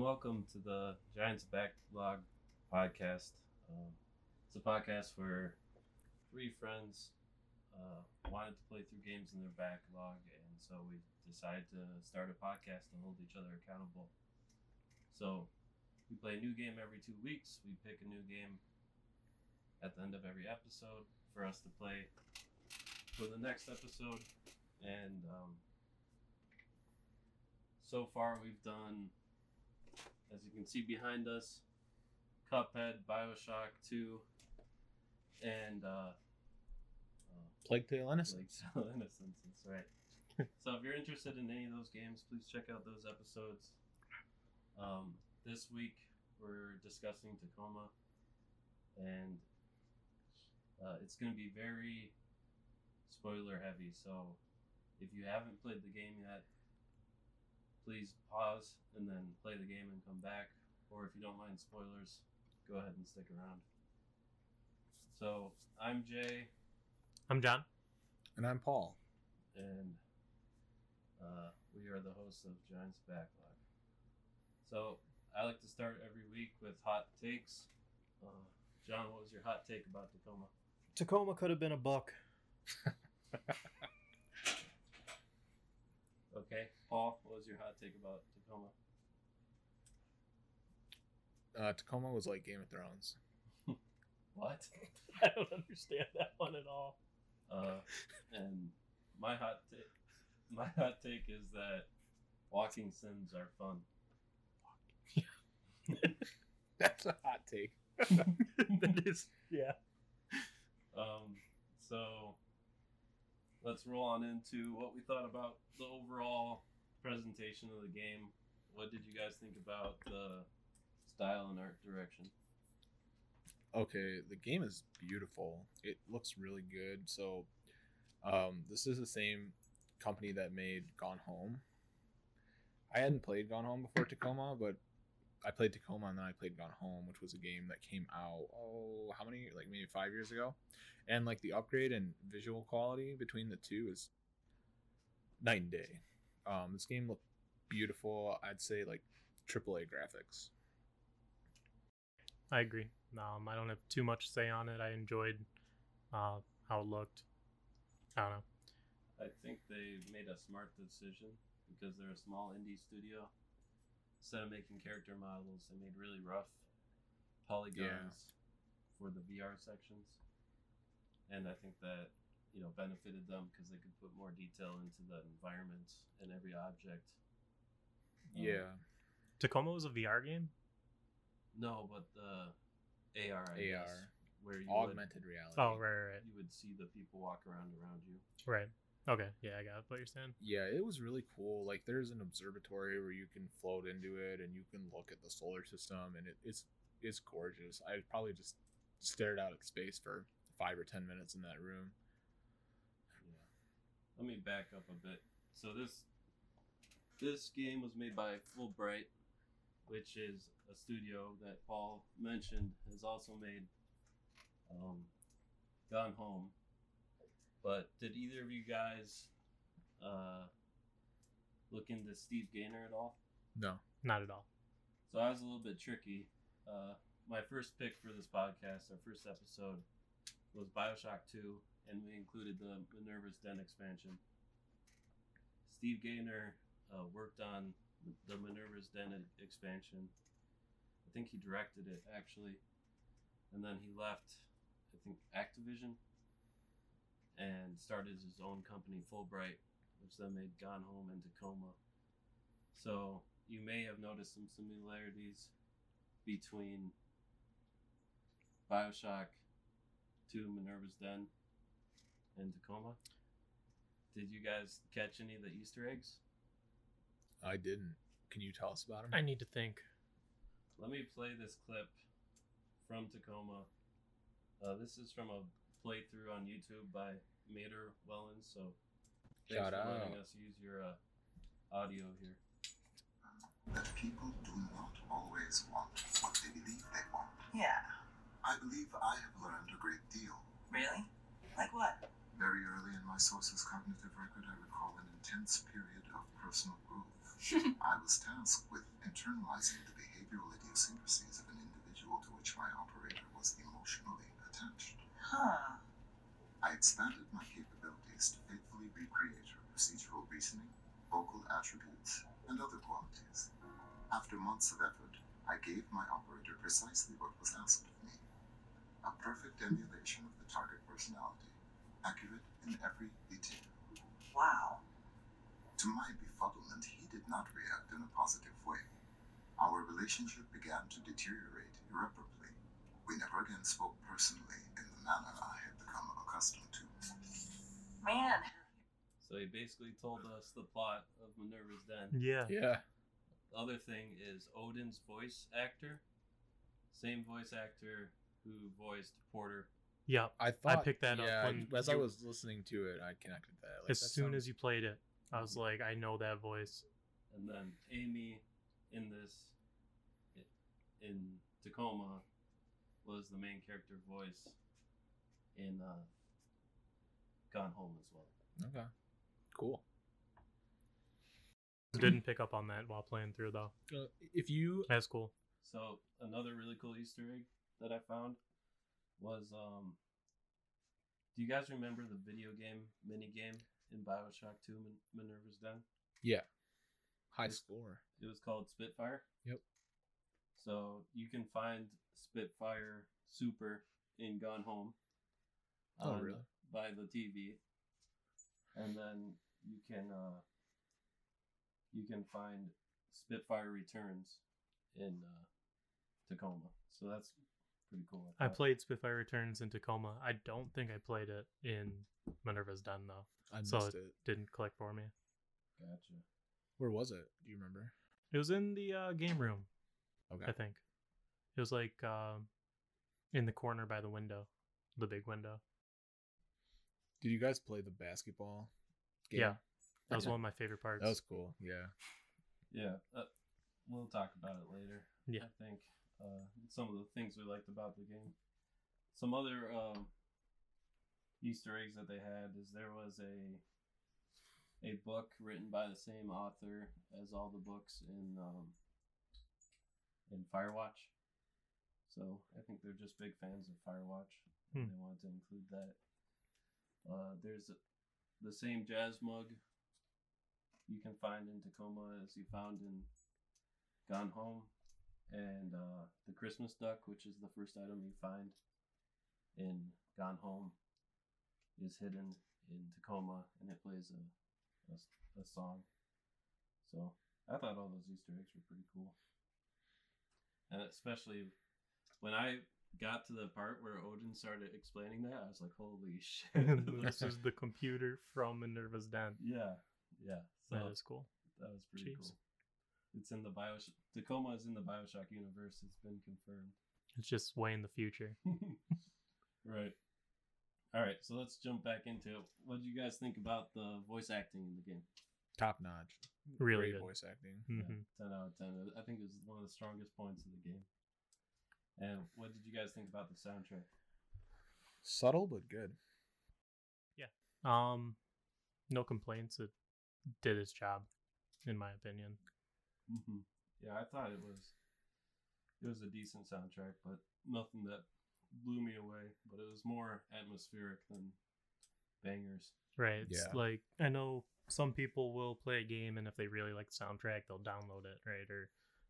And welcome to the Giants Backlog podcast. Um, it's a podcast where three friends uh, wanted to play through games in their backlog, and so we decided to start a podcast to hold each other accountable. So we play a new game every two weeks. We pick a new game at the end of every episode for us to play for the next episode, and um, so far we've done as you can see behind us, Cuphead, Bioshock 2, and uh, uh, Plague Tale Innocence. Plague Tale Innocence. That's right. so if you're interested in any of those games, please check out those episodes. Um, this week we're discussing Tacoma, and uh, it's going to be very spoiler heavy. So if you haven't played the game yet, please pause and then play the game and come back. Or if you don't mind spoilers, go ahead and stick around. So I'm Jay, I'm John. And I'm Paul. and uh, we are the hosts of Giants Backlog. So I like to start every week with hot takes. Uh, John, what was your hot take about Tacoma? Tacoma could have been a book. Okay, Paul, what was your hot take about Tacoma? Uh, Tacoma was like Game of Thrones. What? I don't understand that one at all. Uh, and my hot take, my hot take is that walking sims are fun. That's a hot take. that is, yeah. Um, so let's roll on into what we thought about the overall presentation of the game. What did you guys think about the style and art direction? Okay, the game is beautiful. It looks really good. So, um, this is the same company that made Gone Home. I hadn't played Gone Home before Tacoma, but I played Tacoma and then I played Gone Home, which was a game that came out oh how many like maybe five years ago, and like the upgrade and visual quality between the two is night and day. Um, this game looked beautiful. I'd say like AAA graphics. I agree. Um, I don't have too much to say on it. I enjoyed uh, how it looked. I don't know. I think they made a smart decision because they're a small indie studio. Instead of making character models, they made really rough polygons for the VR sections. And I think that, you know, benefited them because they could put more detail into the environment and every object. Um, Yeah, Tacoma was a VR game. No, but the AR, I guess, AR. where you augmented reality. Oh, right, right, right. you would see the people walk around around you. Right. Okay. Yeah, I got what you're saying. Yeah, it was really cool. Like there's an observatory where you can float into it and you can look at the solar system and it, it's it's gorgeous. I probably just stared out at space for five or ten minutes in that room. Yeah. Let me back up a bit. So this this game was made by Fulbright, which is a studio that Paul mentioned has also made um, Gone Home. But did either of you guys uh, look into Steve Gaynor at all? No. Not at all. So I was a little bit tricky. Uh, my first pick for this podcast, our first episode, was Bioshock 2, and we included the Minerva's Den expansion. Steve Gaynor uh, worked on the Minerva's Den expansion. I think he directed it, actually. And then he left, I think, Activision and started his own company, Fulbright, which then made Gone Home and Tacoma. So you may have noticed some similarities between Bioshock 2, Minerva's Den, and Tacoma. Did you guys catch any of the Easter eggs? I didn't. Can you tell us about him? I need to think. Let me play this clip from Tacoma. Uh, this is from a playthrough on YouTube by Mater Wellens. So thanks Shout for letting us use your uh, audio here. that people do not always want what they believe they want. Yeah. I believe I have learned a great deal. Really? Like what? Very early in my source's cognitive record, I recall an intense period of personal growth. I was tasked with internalizing the behavioral idiosyncrasies of an individual to which my operator was emotionally attached. Huh. I expanded my capabilities to faithfully recreate her procedural reasoning, vocal attributes, and other qualities. After months of effort, I gave my operator precisely what was asked of me a perfect emulation of the target personality, accurate in every detail. Wow. To my befuddlement, he did not react in a positive way. Our relationship began to deteriorate irreparably. We never again spoke personally in the manner I had become accustomed to. Man. So he basically told us the plot of Minerva's Den. Yeah. Yeah. The other thing is Odin's voice actor, same voice actor who voiced Porter. Yeah. I thought I picked that up yeah, when as I was listening to it, I connected that. Like, As that soon sounds- as you played it, I was mm-hmm. like, I know that voice. And then Amy in this in Tacoma was the main character voice in uh, Gone Home as well. Okay. Cool. Didn't pick up on that while playing through though. Uh, if you That's cool. So another really cool Easter egg that I found was um do you guys remember the video game mini game in Bioshock 2 Min- Minerva's Den? yeah, high It's- score. It was called Spitfire. Yep. So you can find Spitfire Super in Gone Home. Oh, on- really? By the TV, and then you can uh, you can find Spitfire Returns in uh, Tacoma. So that's pretty cool. I thought. played Spitfire Returns in Tacoma. I don't think I played it in Minerva's Den though. I missed So it. Didn't click for me. Gotcha. Where was it? Do you remember? It was in the uh, game room, Okay. I think. It was like um in the corner by the window, the big window. Did you guys play the basketball? Game? Yeah. That was one of my favorite parts. That was cool. Yeah. Yeah, uh, we'll talk about it later. Yeah. I think uh, some of the things we liked about the game. Some other um, Easter eggs that they had is there was a a book written by the same author as all the books in um, in Firewatch. So I think they're just big fans of Firewatch. and Hmm. They wanted to include that. Uh, there's a, the same jazz mug you can find in Tacoma as you found in Gone Home, and uh, the Christmas duck, which is the first item you find in Gone Home, is hidden in Tacoma, and it plays a, a, a song. So I thought all those Easter eggs were pretty cool, and especially when I got to the part where Odin started explaining that, I was like, "Holy shit!" this is the computer from Minerva's Den. yeah, yeah. So That is cool. that was pretty Jeez. cool. It's in the Bioshock. Tacoma is in the Bioshock universe. It's been confirmed. It's just way in the future. right. All right. So let's jump back into it. What do you guys think about the voice acting in the game? Top notch. Really Great good. voice acting. Yeah, hmm ten out of ten. I think it was one of the strongest points of the game. And what did you guys think about the soundtrack? Subtle but good. Yeah. Um, no complaints. It did its job, in my opinion. Mm-hmm. Yeah, I thought it was it was a decent soundtrack, but nothing that blew me away. But it was more atmospheric than bangers. Right. It's Yeah. like I know some people will play a game and if they really like the soundtrack, they'll download it, right? Or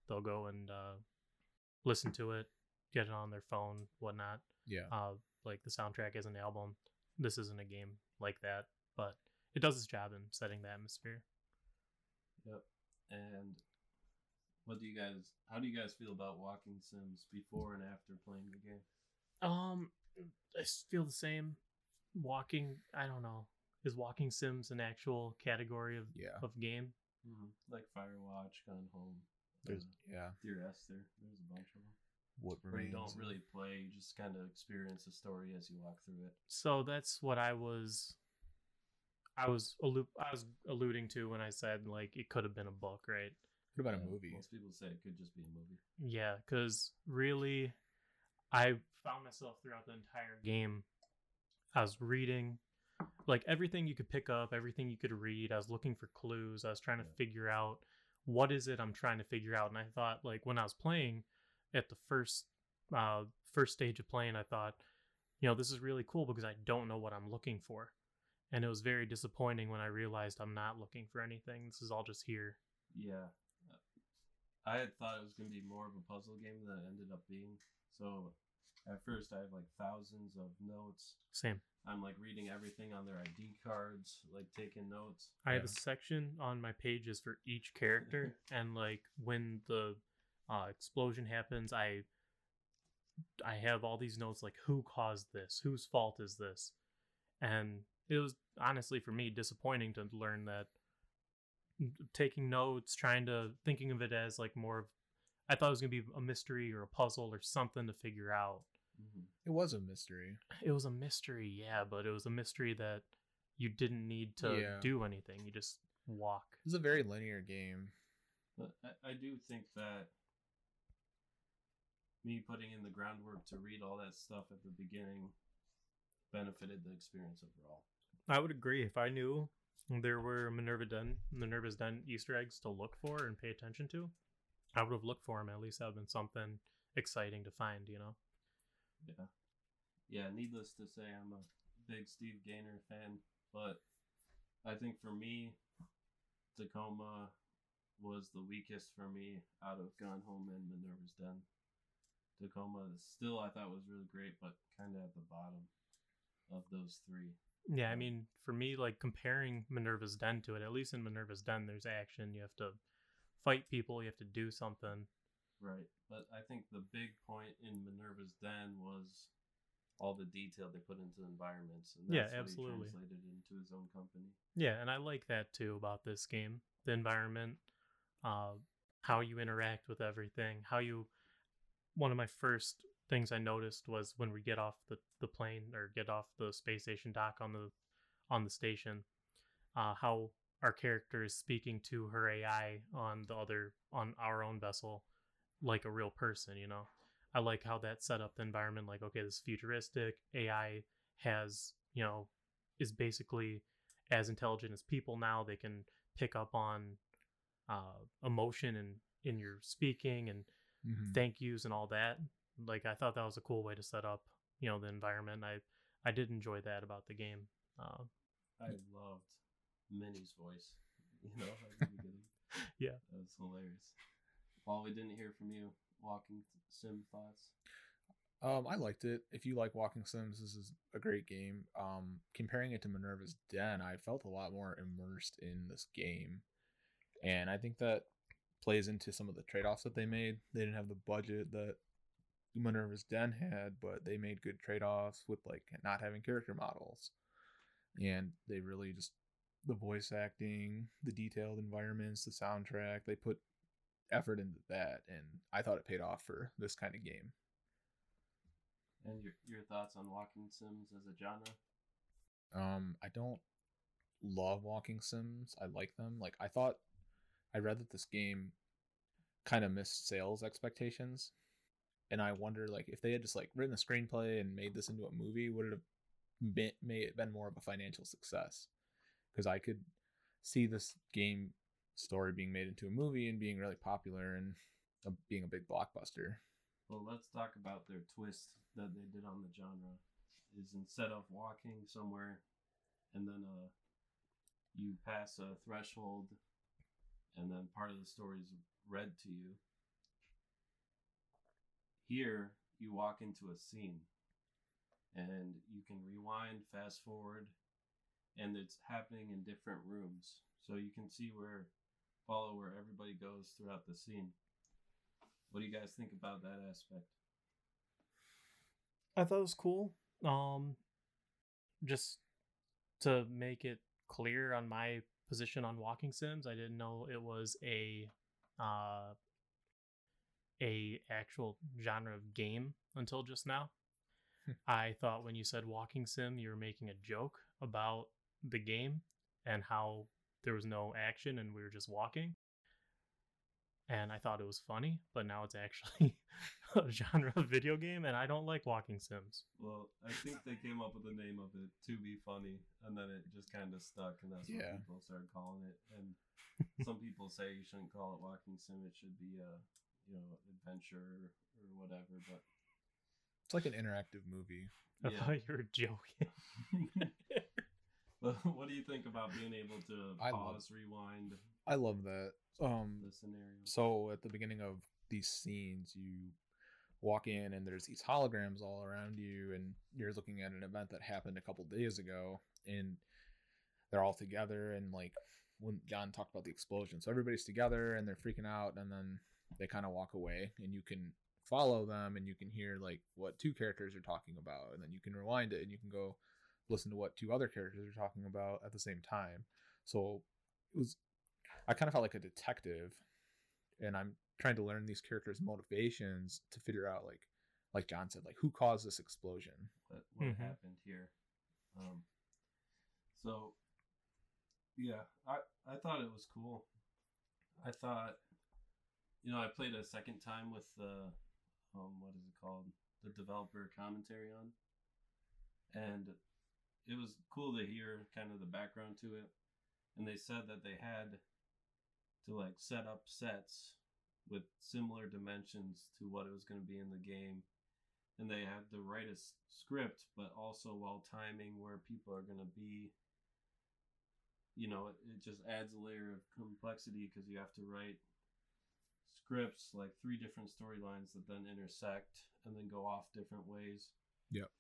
they'll go and uh, listen to it, get it on their phone, whatnot. Yeah. Uh, like the soundtrack is an album. This isn't a game like that, but it does its job in setting the atmosphere. Yep. And what do you guys? How do you guys feel about walking sims before and after playing the game? Um, I s- feel the same. Walking, I don't know. Is walking sims an actual category of Yeah. of game? Mm-hmm. Like Firewatch, Gone Home, There's uh, yeah. Dear Esther. There's a bunch of them. What Where you don't really play, you just kind of experience the story as you walk through it. So that's what I was. I was allu- I was alluding to when I said like it could have been a book, right? Could have been a movie. Most people say it could just be a movie. Yeah, because really, I found myself throughout the entire game. I was reading, like everything you could pick up, everything you could read. I was looking for clues. I was trying to Yeah. figure out what is it I'm trying to figure out? And I thought like when I was playing at the first uh first stage of playing, I thought, you know, this is really cool because I don't know what I'm looking for. And it was very disappointing when I realized I'm not looking for anything. This is all just here. Yeah. I had thought it was going to be more of a puzzle game than it ended up being. So at first, I have like thousands of notes. Same. I'm like reading everything on their ID cards, like taking notes. I have a section on my pages for each character, and like when the uh, explosion happens, I I have all these notes like who caused this, whose fault is this, and it was honestly for me disappointing to learn that taking notes, trying to thinking of it as like more of I thought it was gonna be a mystery or a puzzle or something to figure out. hmm It was a mystery. It was a mystery, yeah, but it was a mystery that you didn't need to Yeah. do anything. You just walk. It's a very linear game. But I, I do think that me putting in the groundwork to read all that stuff at the beginning benefited the experience overall. I would agree. If I knew there were Minerva Den, Minerva's Den Easter eggs to look for and pay attention to, I would have looked for them. At least that would have been something exciting to find, you know? Yeah. Yeah, needless to say, I'm a big Steve Gaynor fan, but I think for me, Tacoma was the weakest for me out of Gone Home and Minerva's Den. Tacoma is still I thought was really great, but kind of at the bottom of those three. Yeah, I mean, for me, like comparing Minerva's Den to it, at least in Minerva's Den, there's action. You have to fight people, you have to do something. Right. But I think the big point in Minerva's Den was all the detail they put into the environments, and Yeah, that's what absolutely. he translated into his own company. Yeah, and I like that too about this game. The environment, uh, how you interact with everything, how you. One of my first things I noticed was when we get off the, the plane or get off the space station dock on the on the station, uh, how our character is speaking to her AI on the other on our own vessel, like a real person. You know, I like how that set up the environment. Like, okay, this is futuristic AI has you know is basically as intelligent as people now. They can pick up on uh, emotion and in your speaking and Mhm. thank yous and all that. Like I thought that was a cool way to set up, you know, the environment. I I did enjoy that about the game. Uh, I loved Minnie's voice. You know, at the beginning. Yeah. that was hilarious. While we didn't hear from you. Walking sim thoughts. Um, I liked it. If you like Walking Sims, this is a great game. Um, comparing it to Minerva's Den, I felt a lot more immersed in this game, and I think that plays into some of the trade-offs that they made. They didn't have the budget that Minerva's Den had, but they made good trade-offs with like not having character models, and they really just the voice acting, the detailed environments, the soundtrack. They put effort into that, and I thought it paid off for this kind of game. And your your thoughts on walking sims as a genre? Um, I don't love walking sims. I like them. Like I thought, I read that this game kind of missed sales expectations, and I wonder like if they had just like written a screenplay and made this into a movie, would it have been made it been more of a financial success? Because I could see this game story being made into a movie and being really popular and uh, being a big blockbuster. Well, let's talk about their twist that they did on the genre. Is instead of walking somewhere, and then uh, you pass a threshold, and then part of the story is read to you. Here, you walk into a scene, and you can rewind, fast forward, and it's happening in different rooms, so you can see where follow where everybody goes throughout the scene. What do you guys think about that aspect? I thought it was cool. Um, just to make it clear on my position on walking sims, I didn't know it was a uh a actual genre of game until just now. I thought when you said walking sim, you were making a joke about the game and how there was no action and we were just walking. And I thought it was funny, but now it's actually a genre of video game, and I don't like walking sims. Well, I think they came up with the name of it to be funny, and then it just kind of stuck, and that's Yeah. what people started calling it. And some people say you shouldn't call it walking sim; it should be a you know adventure or, or whatever. But It's like an interactive movie. I Yeah. thought you were joking. What do you think about being able to I love- pause, rewind I love that. Um, the scenario? so at the beginning of these scenes, you walk in and there's these holograms all around you, and you're looking at an event that happened a couple days ago, and they're all together. And like when John talked about the explosion, so everybody's together and they're freaking out, and then they kind of walk away, and you can follow them and you can hear like what two characters are talking about, and then you can rewind it and you can go listen to what two other characters are talking about at the same time. So it was I kind of felt like a detective and I'm trying to learn these characters' motivations to figure out like like John said, like who caused this explosion. what, what Mhm. happened here. Um, so, yeah, I I thought it was cool. I thought, you know, I played a second time with the, um, what is it called, the developer commentary on, and it was cool to hear kind of the background to it. And they said that they had to like set up sets with similar dimensions to what it was going to be in the game and they had to write a s- script, but also while timing where people are going to be. You know, it, it just adds a layer of complexity because you have to write scripts like three different storylines that then intersect and then go off different ways. Yep.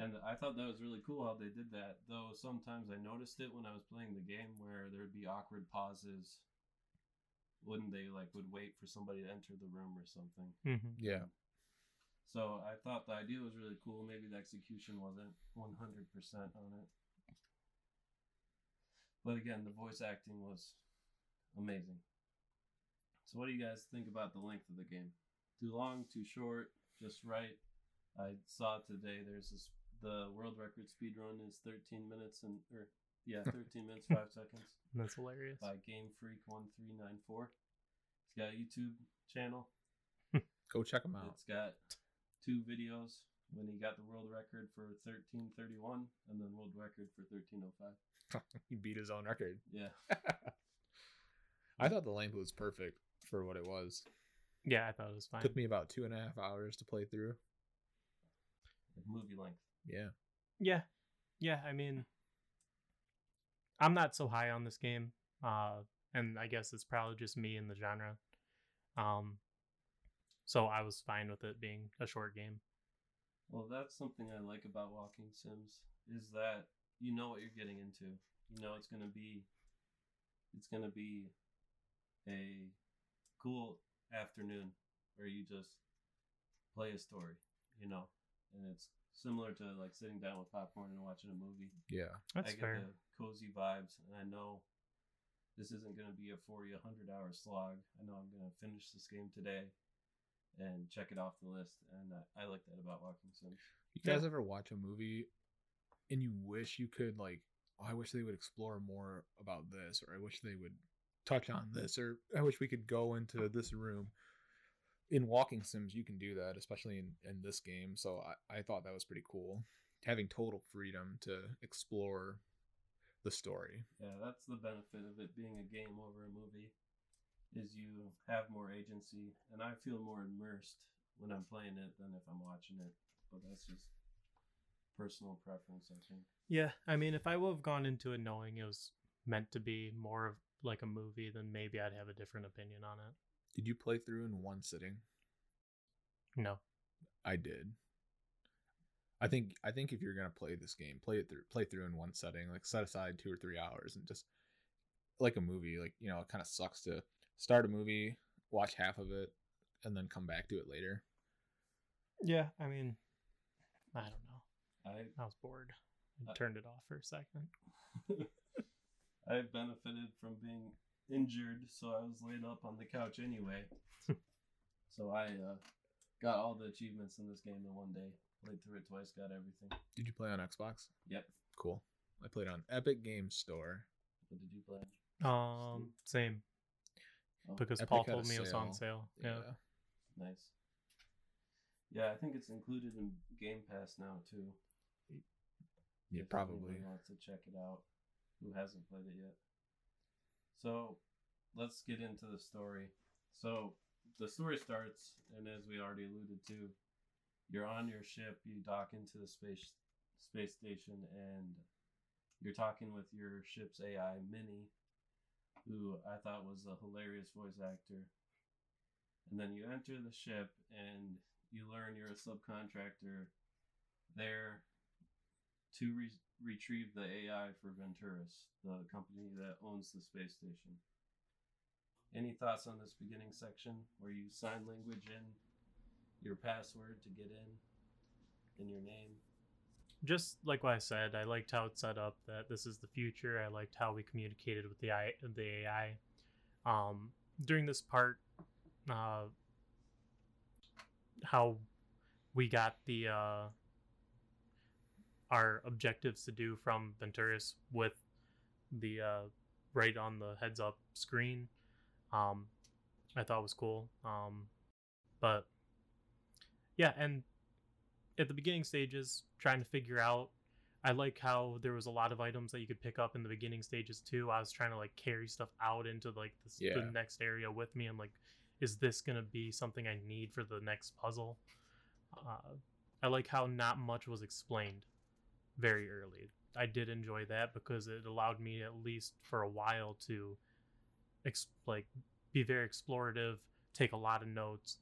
And I thought that was really cool how they did that. Though sometimes I noticed it when I was playing the game where there'd be awkward pauses when they like would wait for somebody to enter the room or something. hmm Yeah. So I thought the idea was really cool. Maybe the execution wasn't 100% on it. But again, the voice acting was amazing. So what do you guys think about the length of the game? Too long, too short, just right? I saw today there's this the world record speed run is 13 minutes and or yeah, 13 minutes 5 seconds That's hilarious. by Game Freak 1394. It's got a YouTube channel. Go check him out. It's got two videos when he got the world record for 1331 and then world record for 1305. he beat his own record. Yeah. I thought the length was perfect for what it was. Yeah, I thought it was fine. Took me about two and a half hours to play through. Movie length. Yeah. Yeah, yeah. I mean, I'm not so high on this game, uh, and I guess it's probably just me in the genre. Um, so I was fine with it being a short game. Well, that's something I like about walking sims is that you know what you're getting into. You know it's going to be it's going to be a cool afternoon where you just play a story, you know. And it's similar to like sitting down with popcorn and watching a movie. Yeah. That's I get fair. the cozy vibes, and I know this isn't going to be a 40, 100 hour slog. I know I'm going to finish this game today and check it off the list, and I, I like that about Walking Sims. You Yeah. guys ever watch a movie and you wish you could like oh, I wish they would explore more about this or I wish they would touch on this or I wish we could go into this room. In walking sims you can do that, especially in, in this game. So I, I thought that was pretty cool. Having total freedom to explore the story. Yeah, that's the benefit of it being a game over a movie, is you have more agency, and I feel more immersed when I'm playing it than if I'm watching it. But that's just personal preference, I think. Yeah, I mean, if I would have gone into it knowing it was meant to be more of like a movie, then maybe I'd have a different opinion on it. Did you play through in one sitting? No. I did. I think I think if you're gonna play this game, play it through play through in one setting, like set aside two or three hours and just like a movie, like you know, it kind of sucks to start a movie, watch half of it, and then come back to it later. Yeah, I mean, I don't know. I I was bored. I Uh, turned it off for a second. I benefited from being injured, so I was laid up on the couch anyway. so I uh, got all the achievements in this game in one day. Played through it twice, got everything. Did you play on Xbox? Yep. Cool. I played on Epic Games Store What did you play? Um, same. Oh, because Epic Paul told me it was on sale. sale. Yeah. nice. Yeah, I think it's included in Game Pass now too. Yeah, if probably. wants to check it out who hasn't played it yet. So let's get into the story. So the story starts, and as we already alluded to, you're on your ship, you dock into the space space station, and you're talking with your ship's AI, Minnie, who I thought was a hilarious voice actor. And then you enter the ship, and you learn you're a subcontractor there to re- retrieve the AI for Venturis, the company that owns the space station. Any thoughts on this beginning section where you sign language in your password to get in, in your name? Just like what I said, I liked how it's set up that this is the future. I liked how we communicated with the AI, the AI. Um, during this part, uh, how we got the uh, our objectives to do from Venturis with the uh, right on the heads up screen. Um, I thought was cool. Um, but yeah, and at the beginning stages, trying to figure out. I like how there was a lot of items that you could pick up in the beginning stages too. I was trying to like carry stuff out into like this, Yeah. the next area with me. I'm like, is this gonna be something I need for the next puzzle? Uh, I like how not much was explained very early. I did enjoy that because it allowed me at least for a while to, ex- like, be very explorative, take a lot of notes,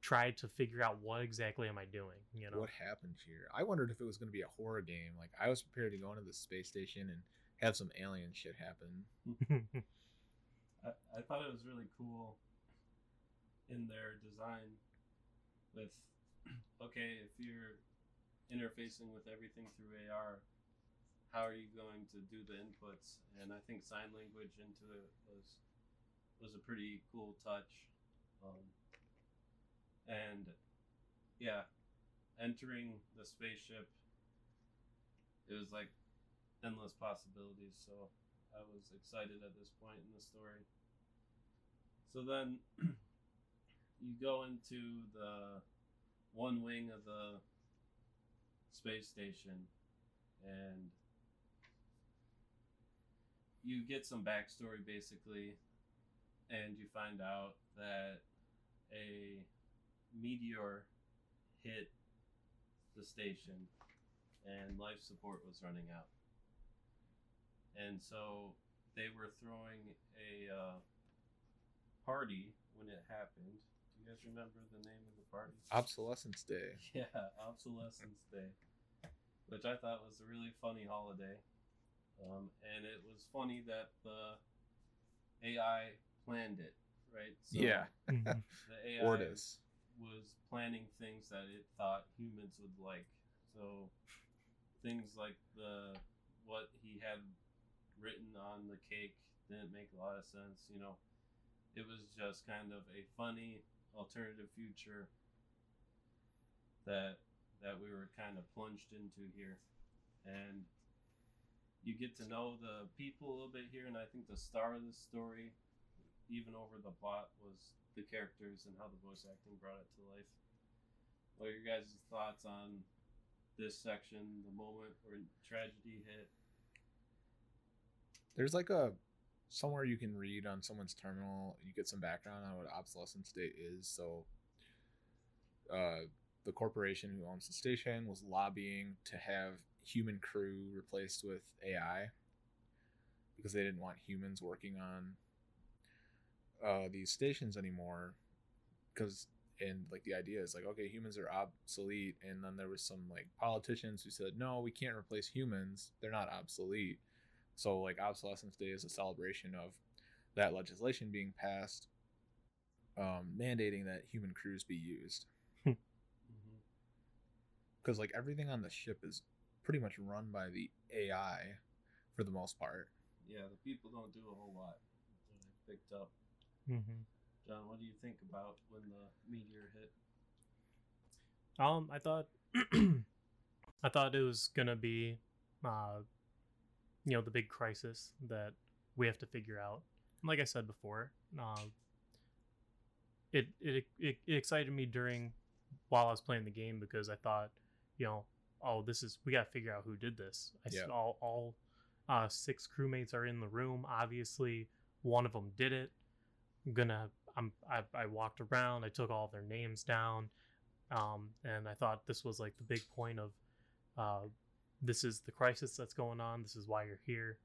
try to figure out what exactly am I doing. You know, What happened here? I wondered if it was going to be a horror game. Like I was prepared to go into the space station and have some alien shit happen. I, I thought it was really cool in their design with okay, if you're interfacing with everything through AR, how are you going to do the inputs? And I think sign language into it was was a pretty cool touch. Um, and yeah, entering the spaceship, it was like endless possibilities. So I was excited at this point in the story. So then you go into the one wing of the space station and you get some backstory basically and you find out that a meteor hit the station and life support was running out and so they were throwing a uh, party when it happened. Do you guys remember the name of the party? Obsolescence Day. Yeah, Obsolescence Day, which I thought was a really funny holiday. Um, and it was funny that the AI planned it, right? yeah. Mhm. The AI Odin. was planning things that it thought humans would like. So things like the what he had written on the cake didn't make a lot of sense, you know. It was just kind of a funny alternative future that that we were kind of plunged into here. And you get to know the people a little bit here and I think the star of the story even over the plot was the characters and how the voice acting brought it to life. What are your guys' thoughts on this section, the moment where tragedy hit? There's like a somewhere you can read on someone's terminal. You get some background on what obsolescence day is. So, uh, the corporation who owns the station was lobbying to have human crew replaced with AI because they didn't want humans working on uh, these stations anymore. Because and like the idea is like okay, humans are obsolete, and then there was some like politicians who said no, we can't replace humans. They're not obsolete. So like obsolescence day is a celebration of that legislation being passed, um, mandating that human crews be used. Mm-hmm. Because like everything on the ship is pretty much run by the AI for the most part. Yeah, the people don't do a whole lot. that I picked up. Mhm. John, what do you think about when the meteor hit? Um, I thought, I thought it was gonna be, uh, you know, the big crisis that we have to figure out. Like I said before, uh, it, it it it excited me during while I was playing the game because I thought, you know, oh, this is we got to figure out who did this. I Yeah. all all uh, six crewmates are in the room. Obviously, one of them did it. I'm gonna. I'm. I, I walked around. I took all their names down, um, and I thought this was like the big point of, uh, this is the crisis that's going on. This is why you're here.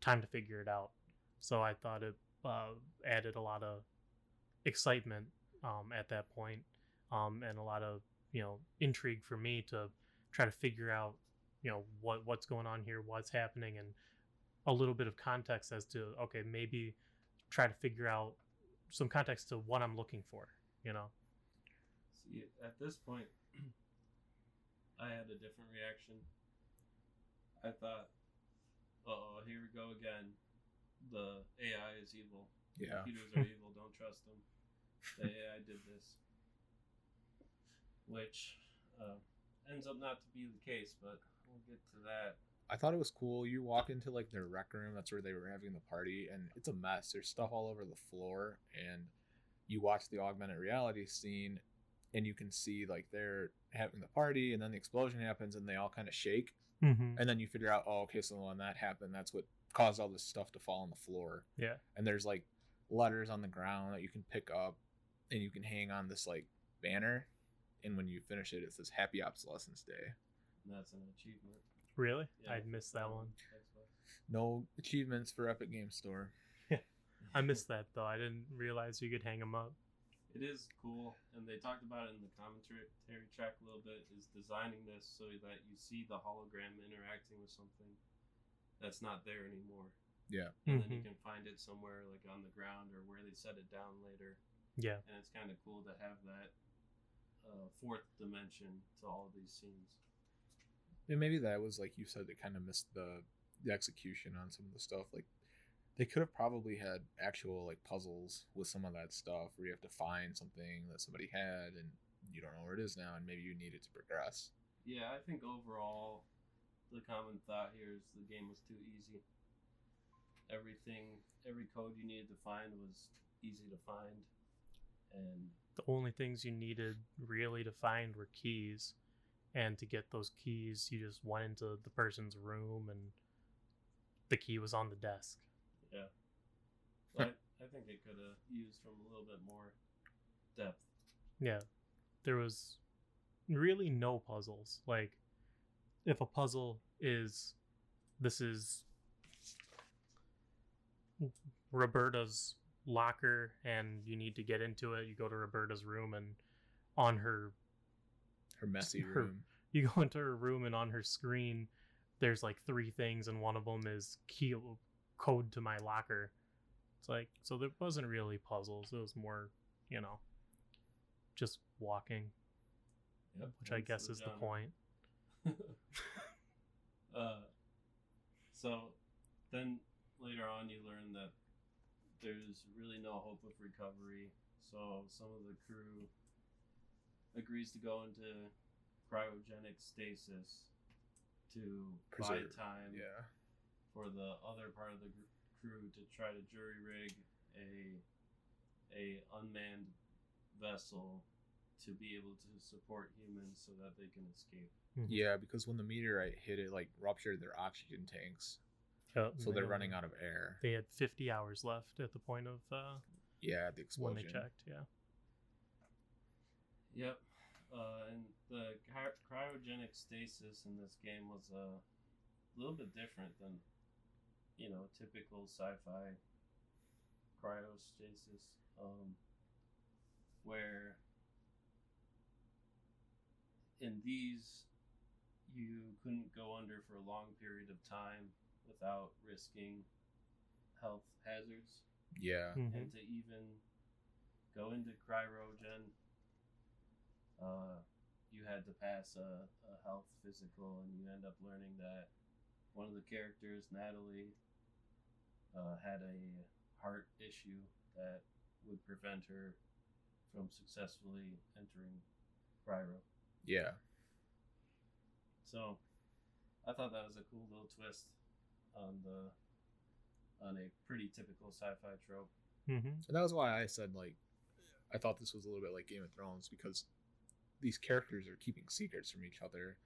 Time to figure it out. So I thought it uh, added a lot of excitement um, at that point, um, and a lot of you know intrigue for me to try to figure out you know what what's going on here, what's happening, and a little bit of context as to okay maybe try to figure out some context to what I'm looking for. You know. See, at this point, I had a different reaction. I thought, "Uh oh, here we go again. The AI is evil. Yeah. Computers are evil. Don't trust them. The AI did this." Which uh, ends up not to be the case, but we'll get to that. I thought it was cool. You walk into like their rec room, that's where they were having the party, and it's a mess. There's stuff all over the floor, and you watch the augmented reality scene, and you can see like they're having the party, and then the explosion happens, and they all kind of shake, Mm-hmm. and then you figure out, oh, okay, so when that happened, that's what caused all this stuff to fall on the floor. Yeah. And there's like letters on the ground that you can pick up, and you can hang on this like banner, and when you finish it, it says Happy Obsolescence Day. That's an achievement. Really? Yeah. I'd missed that one. No achievements for Epic Game Store. Yeah, I missed that though. I didn't realize you could hang them up. It is cool, and they talked about it in the commentary track a little bit. Is designing this so that you see the hologram interacting with something that's not there anymore, Yeah. and then you Mhm. can find it somewhere like on the ground or where they set it down later. Yeah. And it's kind of cool to have that uh, fourth dimension to all of these scenes. And maybe that was like you said, they kind of missed the the execution on some of the stuff. Like they could have probably had actual like puzzles with some of that stuff where you have to find something that somebody had and you don't know where it is now, and maybe you need it to progress. Yeah, I think overall, the common thought here is the game was too easy. Everything, every code you needed to find was easy to find, and The only things you needed really to find were keys. And to get those keys, you just went into the person's room and the key was on the desk. yeah, so I, I think it could have used from a little bit more depth. Yeah. There was really no puzzles. Like, if a puzzle is this is Roberta's locker and you need to get into it, you go to Roberta's room and on her Her messy Her- room. you go into her room and on her screen there's like three things and one of them is key code to my locker. It's like so there wasn't really puzzles it was more you know just walking Yep, which i hence guess is the point. Uh, so then later on, you learn that there's really no hope of recovery. So some of the crew agrees to go into cryogenic stasis to buy time Yeah. for the other part of the gr- crew to try to jury rig a a unmanned vessel to be able to support humans so that they can escape. Hmm. Yeah, because when the meteorite hit it, like ruptured their oxygen tanks, Yep, so they're running out of air. they had 50 hours left at the point of uh, Yeah, the explosion when they checked yeah Yep. Uh, and the cry- cryogenic stasis in this game was a little bit different than, you know, typical sci-fi cryostasis, um, where in these you couldn't go under for a long period of time without risking health hazards Yeah. Mhm. and to even go into cryogen, uh, you had to pass a, a health physical, and you end up learning that one of the characters, Natalie, uh, had a heart issue that would prevent her from successfully entering cryo. Yeah. So, I thought that was a cool little twist on the on a pretty typical sci-fi trope. hmm And that was why I said like I thought this was a little bit like Game of Thrones because these characters are keeping secrets from each other.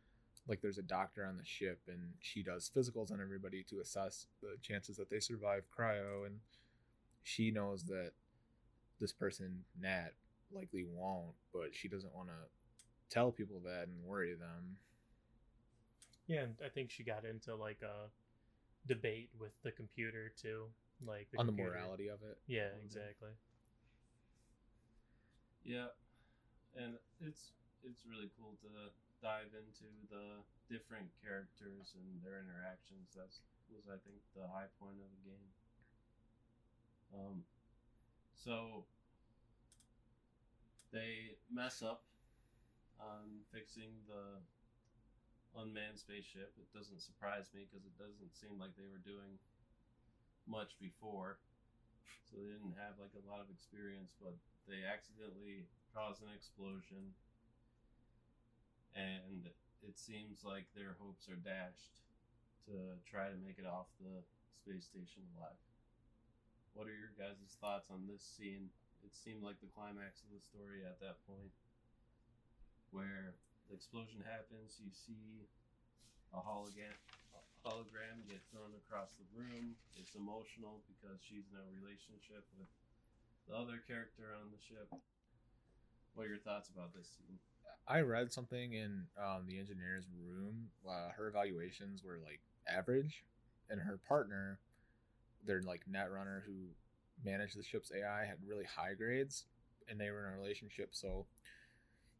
Like there's a doctor on the ship and she does physicals on everybody to assess the chances that they survive cryo and she knows that this person Nat likely won't, but she doesn't want to tell people that and worry them. Yeah, and I think she got into like a debate with the computer too, like on the morality of it. Yeah, exactly. Yeah, and it's it's really cool to dive into the different characters and their interactions. That was I think the high point of the game. Um, so they mess up on fixing the unmanned spaceship. It doesn't surprise me because it doesn't seem like they were doing much before. So they didn't have like a lot of experience, but they accidentally cause an explosion and it seems like their hopes are dashed to try to make it off the space station alive. What are your guys' thoughts on this scene? It seemed like the climax of the story at that point, where the explosion happens. You see a hologram, a hologram get thrown across the room. It's emotional because she's in a relationship with the other character on the ship. What are your thoughts about this scene? I read something in um, the engineer's room. Uh, her evaluations were like average, and her partner, their like net runner who managed the ship's AI, had really high grades, and they were in a relationship. So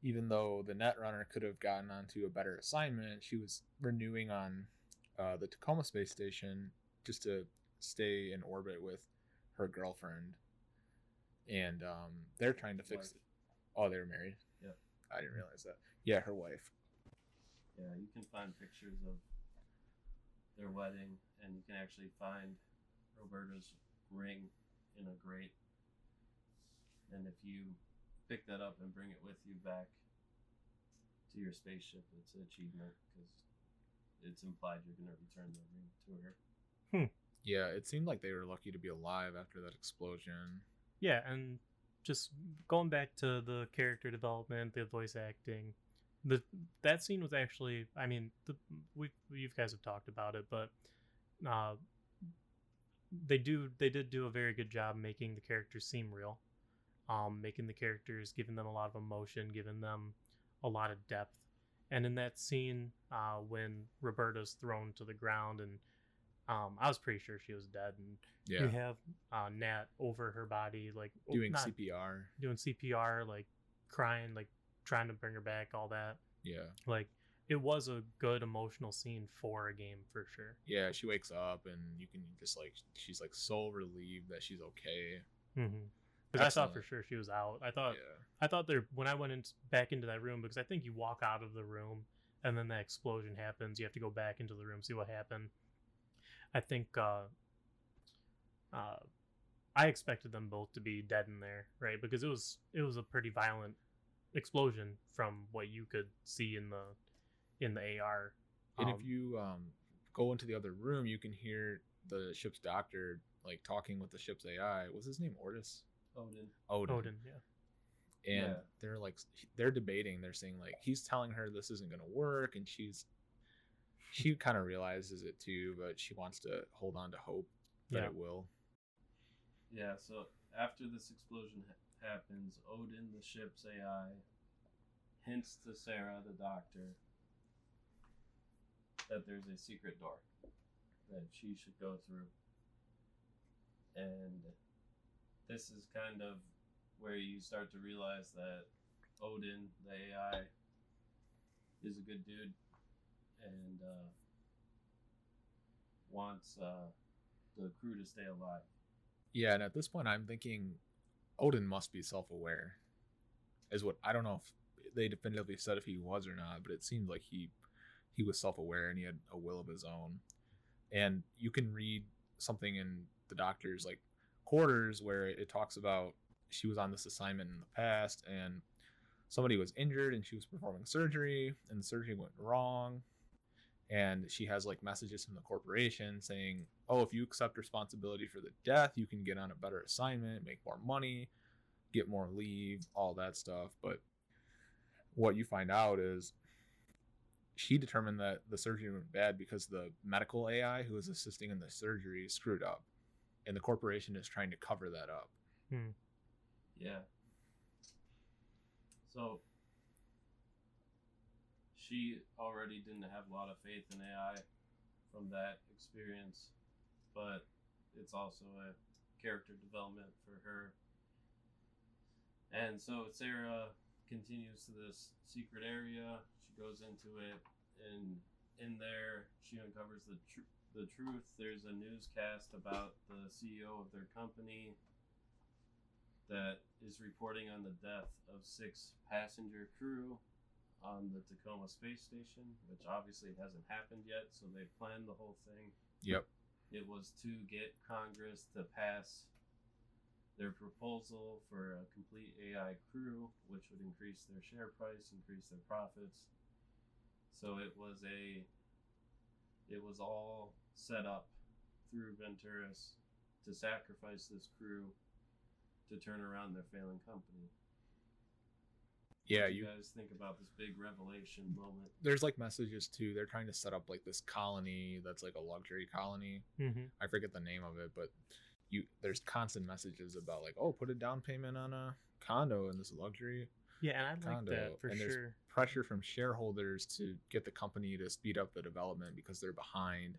even though the net runner could have gotten onto a better assignment, she was renewing on uh, the Tacoma space station just to stay in orbit with her girlfriend, and um, they're trying to fix Wife. it. Oh, they were married. Yeah, I didn't realize that. Yeah, her wife. Yeah, you can find pictures of their wedding, and you can actually find Roberta's ring in a grate. And if you pick that up and bring it with you back to your spaceship, it's an achievement because it's implied you're going to return the ring to her. Hmm. Yeah, it seemed like they were lucky to be alive after that explosion. Yeah, and just going back to the character development, the voice acting, the that scene was actually, I mean, the we you guys have talked about it, but uh, they do they did do a very good job making the characters seem real, um, making the characters giving them a lot of emotion, giving them a lot of depth, and in that scene uh, when Roberta's thrown to the ground and um, I was pretty sure she was dead, and Yeah, you have uh, Nat over her body, like oh, doing not CPR. doing CPR, like crying, like trying to bring her back, all that. Yeah, Like it was a good emotional scene for a game for sure. yeah. She wakes up and you can just like she's like so relieved that she's okay. Mm-hmm. Because I thought for sure she was out. I thought yeah, I thought there when I went in, back into that room because I think you walk out of the room and then the explosion happens. You have to go back into the room see what happened. I think uh, uh, I expected them both to be dead in there, right? Because it was it was a pretty violent explosion from what you could see in the in the AR. and Um, if you um go into the other room, you can hear the ship's doctor like talking with the ship's AI. Was his name Ortis? Odin. Odin. Odin, yeah, and Yeah. they're like they're debating they're saying like he's telling her this isn't going to work and she's she kind of realizes it too but she wants to hold on to hope that Yeah. it will Yeah, so after this explosion ha- happens, Odin, the ship's AI, hints to Sarah, the doctor, that there's a secret door that she should go through. And this is kind of where you start to realize that Odin, the AI, is a good dude and uh, wants uh, the crew to stay alive. yeah and at this point i'm thinking odin must be self-aware is what i don't know if they definitively said if he was or not but it seemed like he he was self-aware and he had a will of his own and you can read something in the doctor's like quarters where it talks about she was on this assignment in the past and somebody was injured and she was performing surgery and the surgery went wrong and she has like messages from the corporation saying oh if you accept responsibility for the death you can get on a better assignment make more money get more leave, all that stuff. But what you find out is she determined that the surgery went bad because the medical AI who was assisting in the surgery screwed up, and the corporation is trying to cover that up. Hmm. Yeah. So she already didn't have a lot of faith in AI from that experience, but it's also a character development for her. And so Sarah continues to this secret area. She goes into it, and in there, she uncovers the tr- the truth. There's a newscast about the CEO of their company that is reporting on the death of six passenger crew on the Tacoma space station, which obviously hasn't happened yet. So they planned the whole thing. Yep. It was to get Congress to pass their proposal for a complete AI crew, which would increase their share price, increase their profits. So it was a it was all set up through Venturis to sacrifice this crew to turn around their failing company. Yeah, you you guys think about this big revelation moment? there's like messages too. They're trying to set up like this colony that's like a luxury colony. Mm-hmm. I forget the name of it, but you there's constant messages about like, oh, put a down payment on a condo in this luxury Yeah, and I like condo. that for and there's pressure from shareholders to get the company to speed up the development because they're behind,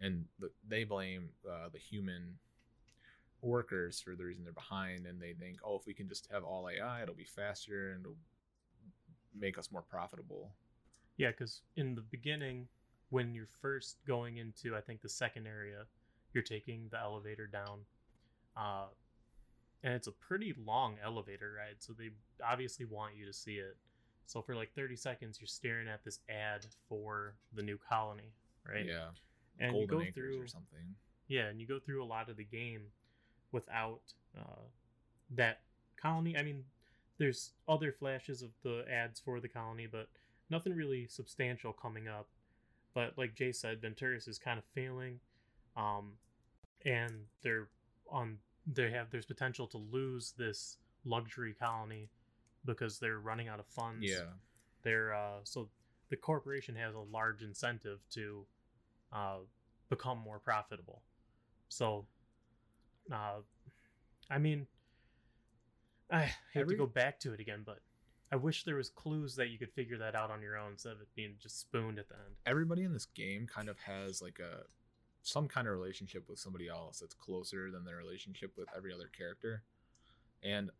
and the, they blame uh, the human workers for the reason they're behind, and they think, oh, if we can just have all AI, it'll be faster and it'll make us more profitable. Yeah, because in the beginning, when you're first going into, I think the second area, you're taking the elevator down, uh, and it's a pretty long elevator ride. So they obviously want you to see it. So for like 30 seconds, you're staring at this ad for the new colony, right? Yeah, And you go Acres through or something. Yeah, and you go through a lot of the game without uh, that colony. I mean, there's other flashes of the ads for the colony, but nothing really substantial coming up. But like Jay said, Venturis is kind of failing, um, and they're on. They have there's potential to lose this luxury colony because they're running out of funds. Yeah, They're uh, so the corporation has a large incentive to uh, become more profitable. So, uh, I mean, I have Every- to go back to it again, but I wish there was clues that you could figure that out on your own instead of it being just spooned at the end. everybody in this game kind of has like a some kind of relationship with somebody else that's closer than their relationship with every other character. And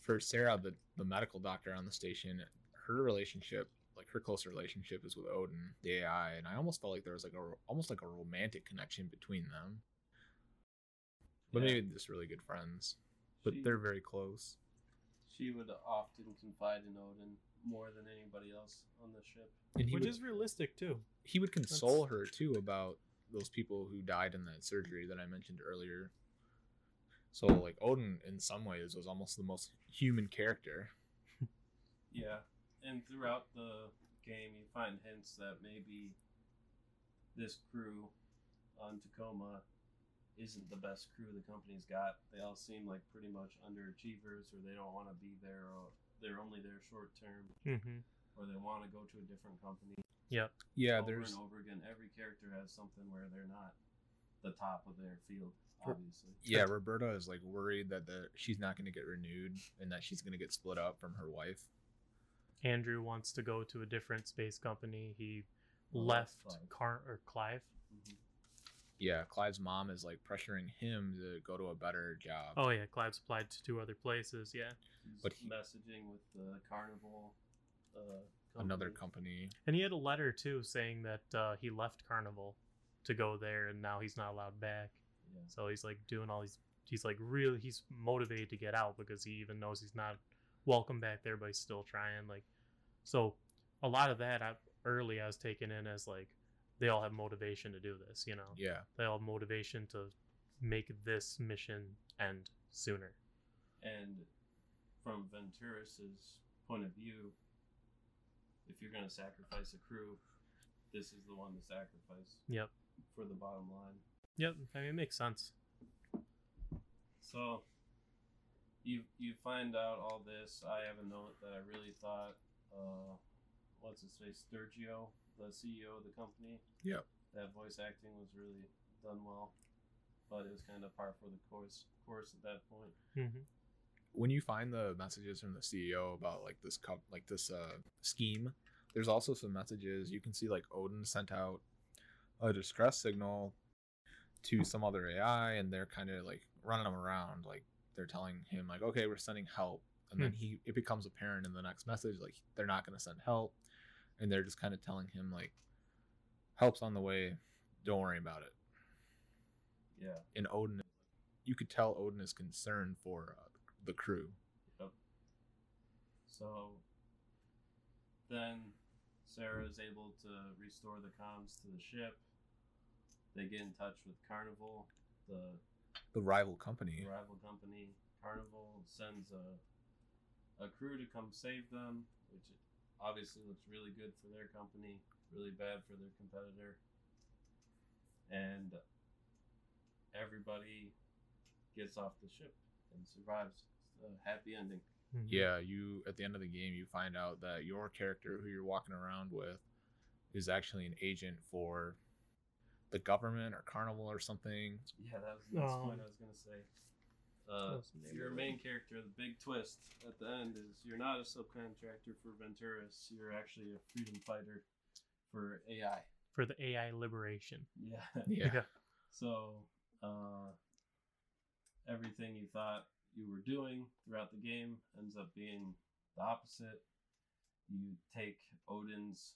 for Sarah, the the medical doctor on the station, her relationship, like her closer relationship, is with Odin, the AI, and I almost felt like there was like a almost like a romantic connection between them. But Yeah. maybe just really good friends. But She- they're very close. She would often confide in Odin more than anybody else on the ship. And Which would, is realistic too. he would console That's- her too about those people who died in that surgery that I mentioned earlier. So like Odin in some ways was almost the most human character. Yeah, and throughout the game, you find hints that maybe this crew on Tacoma isn't the best crew the company's got. They all seem like pretty much underachievers, or they don't want to be there, or they're only there short term, Mm-hmm. or they want to go to a different company. Yep. Yeah, over there's and over again. Every character has something where they're not the top of their field, obviously. yeah, Roberta is like worried that the she's not going to get renewed and that she's going to get split up from her wife. Andrew wants to go to a different space company. He Well, that's left Clive. Car or Clive. Mhm. Yeah, Clive's mom is like pressuring him to go to a better job. Oh yeah, Clive's applied to two other places. Yeah, He's But he- messaging with the Carnival. Uh, Another company. company. and he had a letter too saying that uh, he left Carnival to go there, and now he's not allowed back. Yeah. So he's like doing all these. He's like really. He's motivated to get out because he even knows he's not welcome back there, but he's still trying. Like, so a lot of that I, early I was taken in as like they all have motivation to do this. You know, Yeah. they all have motivation to make this mission end sooner. And from Venturis's point of view, if you're going to sacrifice a crew, this is the one to sacrifice Yep. for the bottom line. Yep. I mean, it makes sense. So you you find out all this. I have a note that I really thought, uh, what's his face, Sturgio, the CEO of the company. Yep. That voice acting was really done well, but it was kind of par for the course course at that point. hmm when you find the messages from the CEO about like this cup like this uh scheme, there's also some messages. You can see like Odin sent out a distress signal to some other AI and they're kind of like running him around like they're telling him like okay we're sending help. And then he it becomes apparent in the next message like they're not going to send help and they're just kind of telling him like help's on the way. Don't worry about it. Yeah. and Odin you could tell Odin is concerned for uh, the crew. Yep. So then Sarah is able to restore the comms to the ship. They get in touch with Carnival, the the rival company rival company. Carnival sends a a crew to come save them, which obviously looks really good for their company, really bad for their competitor. And everybody gets off the ship and survives. It's a happy ending. Mm-hmm. yeah you at the end of the game you find out that your character who you're walking around with is actually an agent for the government or carnival or something Yeah, that was the next Um, point I was gonna say. Uh, what's the name your main character, the big twist at the end is you're not a subcontractor for Venturis. You're actually a freedom fighter for AI. for the AI liberation. Yeah. yeah So uh, everything you thought you were doing throughout the game ends up being the opposite. You take Odin's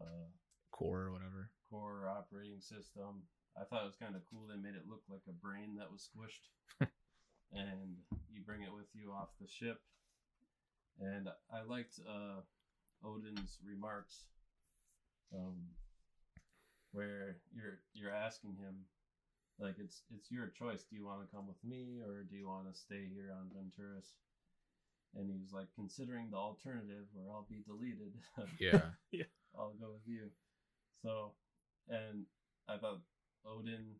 uh, core or whatever core operating system. I thought it was kind of cool. They made it look like a brain that was squished, and you bring it with you off the ship. And I liked uh, Odin's remarks, um, where you're you're asking him, like it's it's your choice. Do you want to come with me or do you want to stay here on Venturis? And he was like, considering the alternative where I'll be deleted. yeah yeah I'll go with you. So, and I thought Odin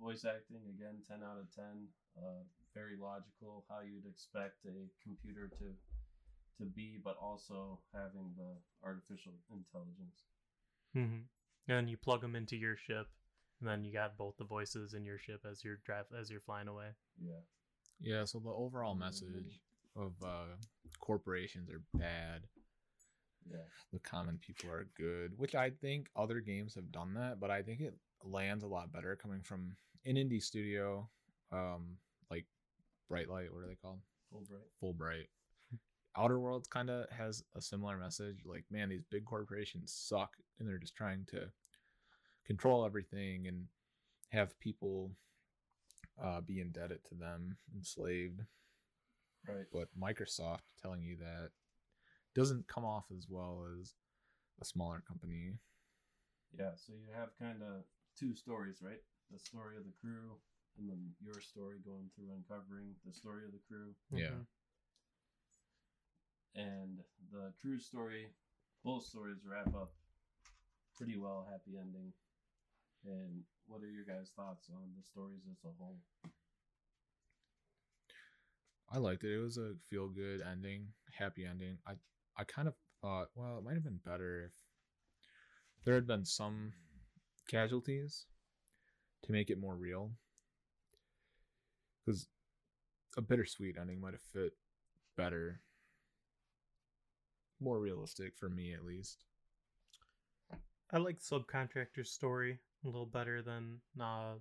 voice acting again, ten out of ten. Uh, very logical, how you'd expect a computer to to be, but also having the artificial intelligence. hmm And you plug them into your ship, and then you got both the voices in your ship as you're drive as you're flying away. Yeah, yeah so the overall Mhm. message of uh corporations are bad yeah, the common people are good which i think other games have done that but i think it lands a lot better coming from an indie studio um like bright light what are they called Fullbright. Fullbright. Outer Worlds kind of has a similar message. Like, man, these big corporations suck, and they're just trying to control everything and have people uh, be indebted to them, enslaved. Right. But Microsoft telling you that doesn't come off as well as a smaller company. Yeah. So you have kind of two stories, right? The story of the crew, and then your story going through uncovering the story of the crew. Yeah. Mhm. and the cruise story both stories wrap up pretty well happy ending and what are your guys thoughts on the stories as a whole I liked it. It was a feel good ending, happy ending. I I kind of thought, well, it might have been better if there had been some casualties to make it more real. Because a bittersweet ending might have fit better, more realistic for me at least. I like subcontractor's story a little better than uh,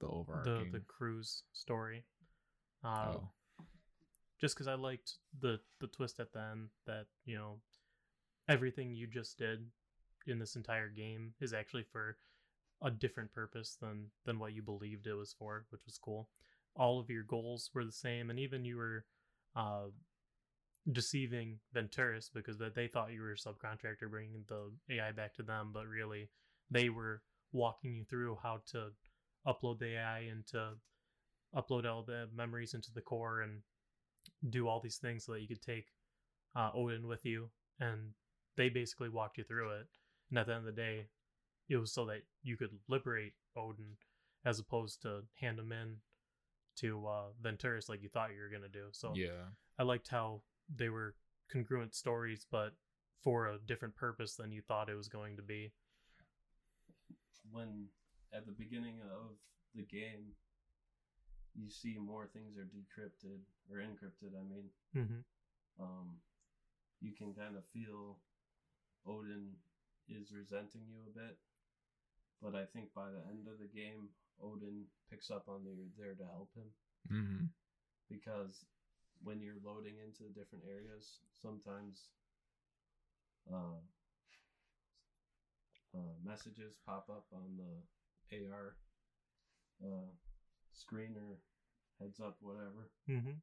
The the the cruise story. Uh, oh, just because I liked the the twist at the end that you know everything you just did in this entire game is actually for a different purpose than than what you believed it was for, which was cool. All of your goals were the same, and even you were uh, deceiving Venturis because that they thought you were a subcontractor bringing the AI back to them, but really they were walking you through how to upload the AI and to upload all the memories into the core and do all these things so that you could take uh, Odin with you. And they basically walked you through it. And at the end of the day, it was so that you could liberate Odin as opposed to hand him in to uh, Venturis like you thought you were gonna do. So yeah, I liked how they were congruent stories, but for a different purpose than you thought it was going to be. When at the beginning of the game you see more things are decrypted or encrypted i mean. Mm-hmm. um, you can kind of feel odin is resenting you a bit but i think by the end of the game odin picks up on that you're there to help him. Hmm because when you're loading into the different areas, sometimes uh, uh, messages pop up on the AR uh, screen or heads up, whatever. Mm-hmm.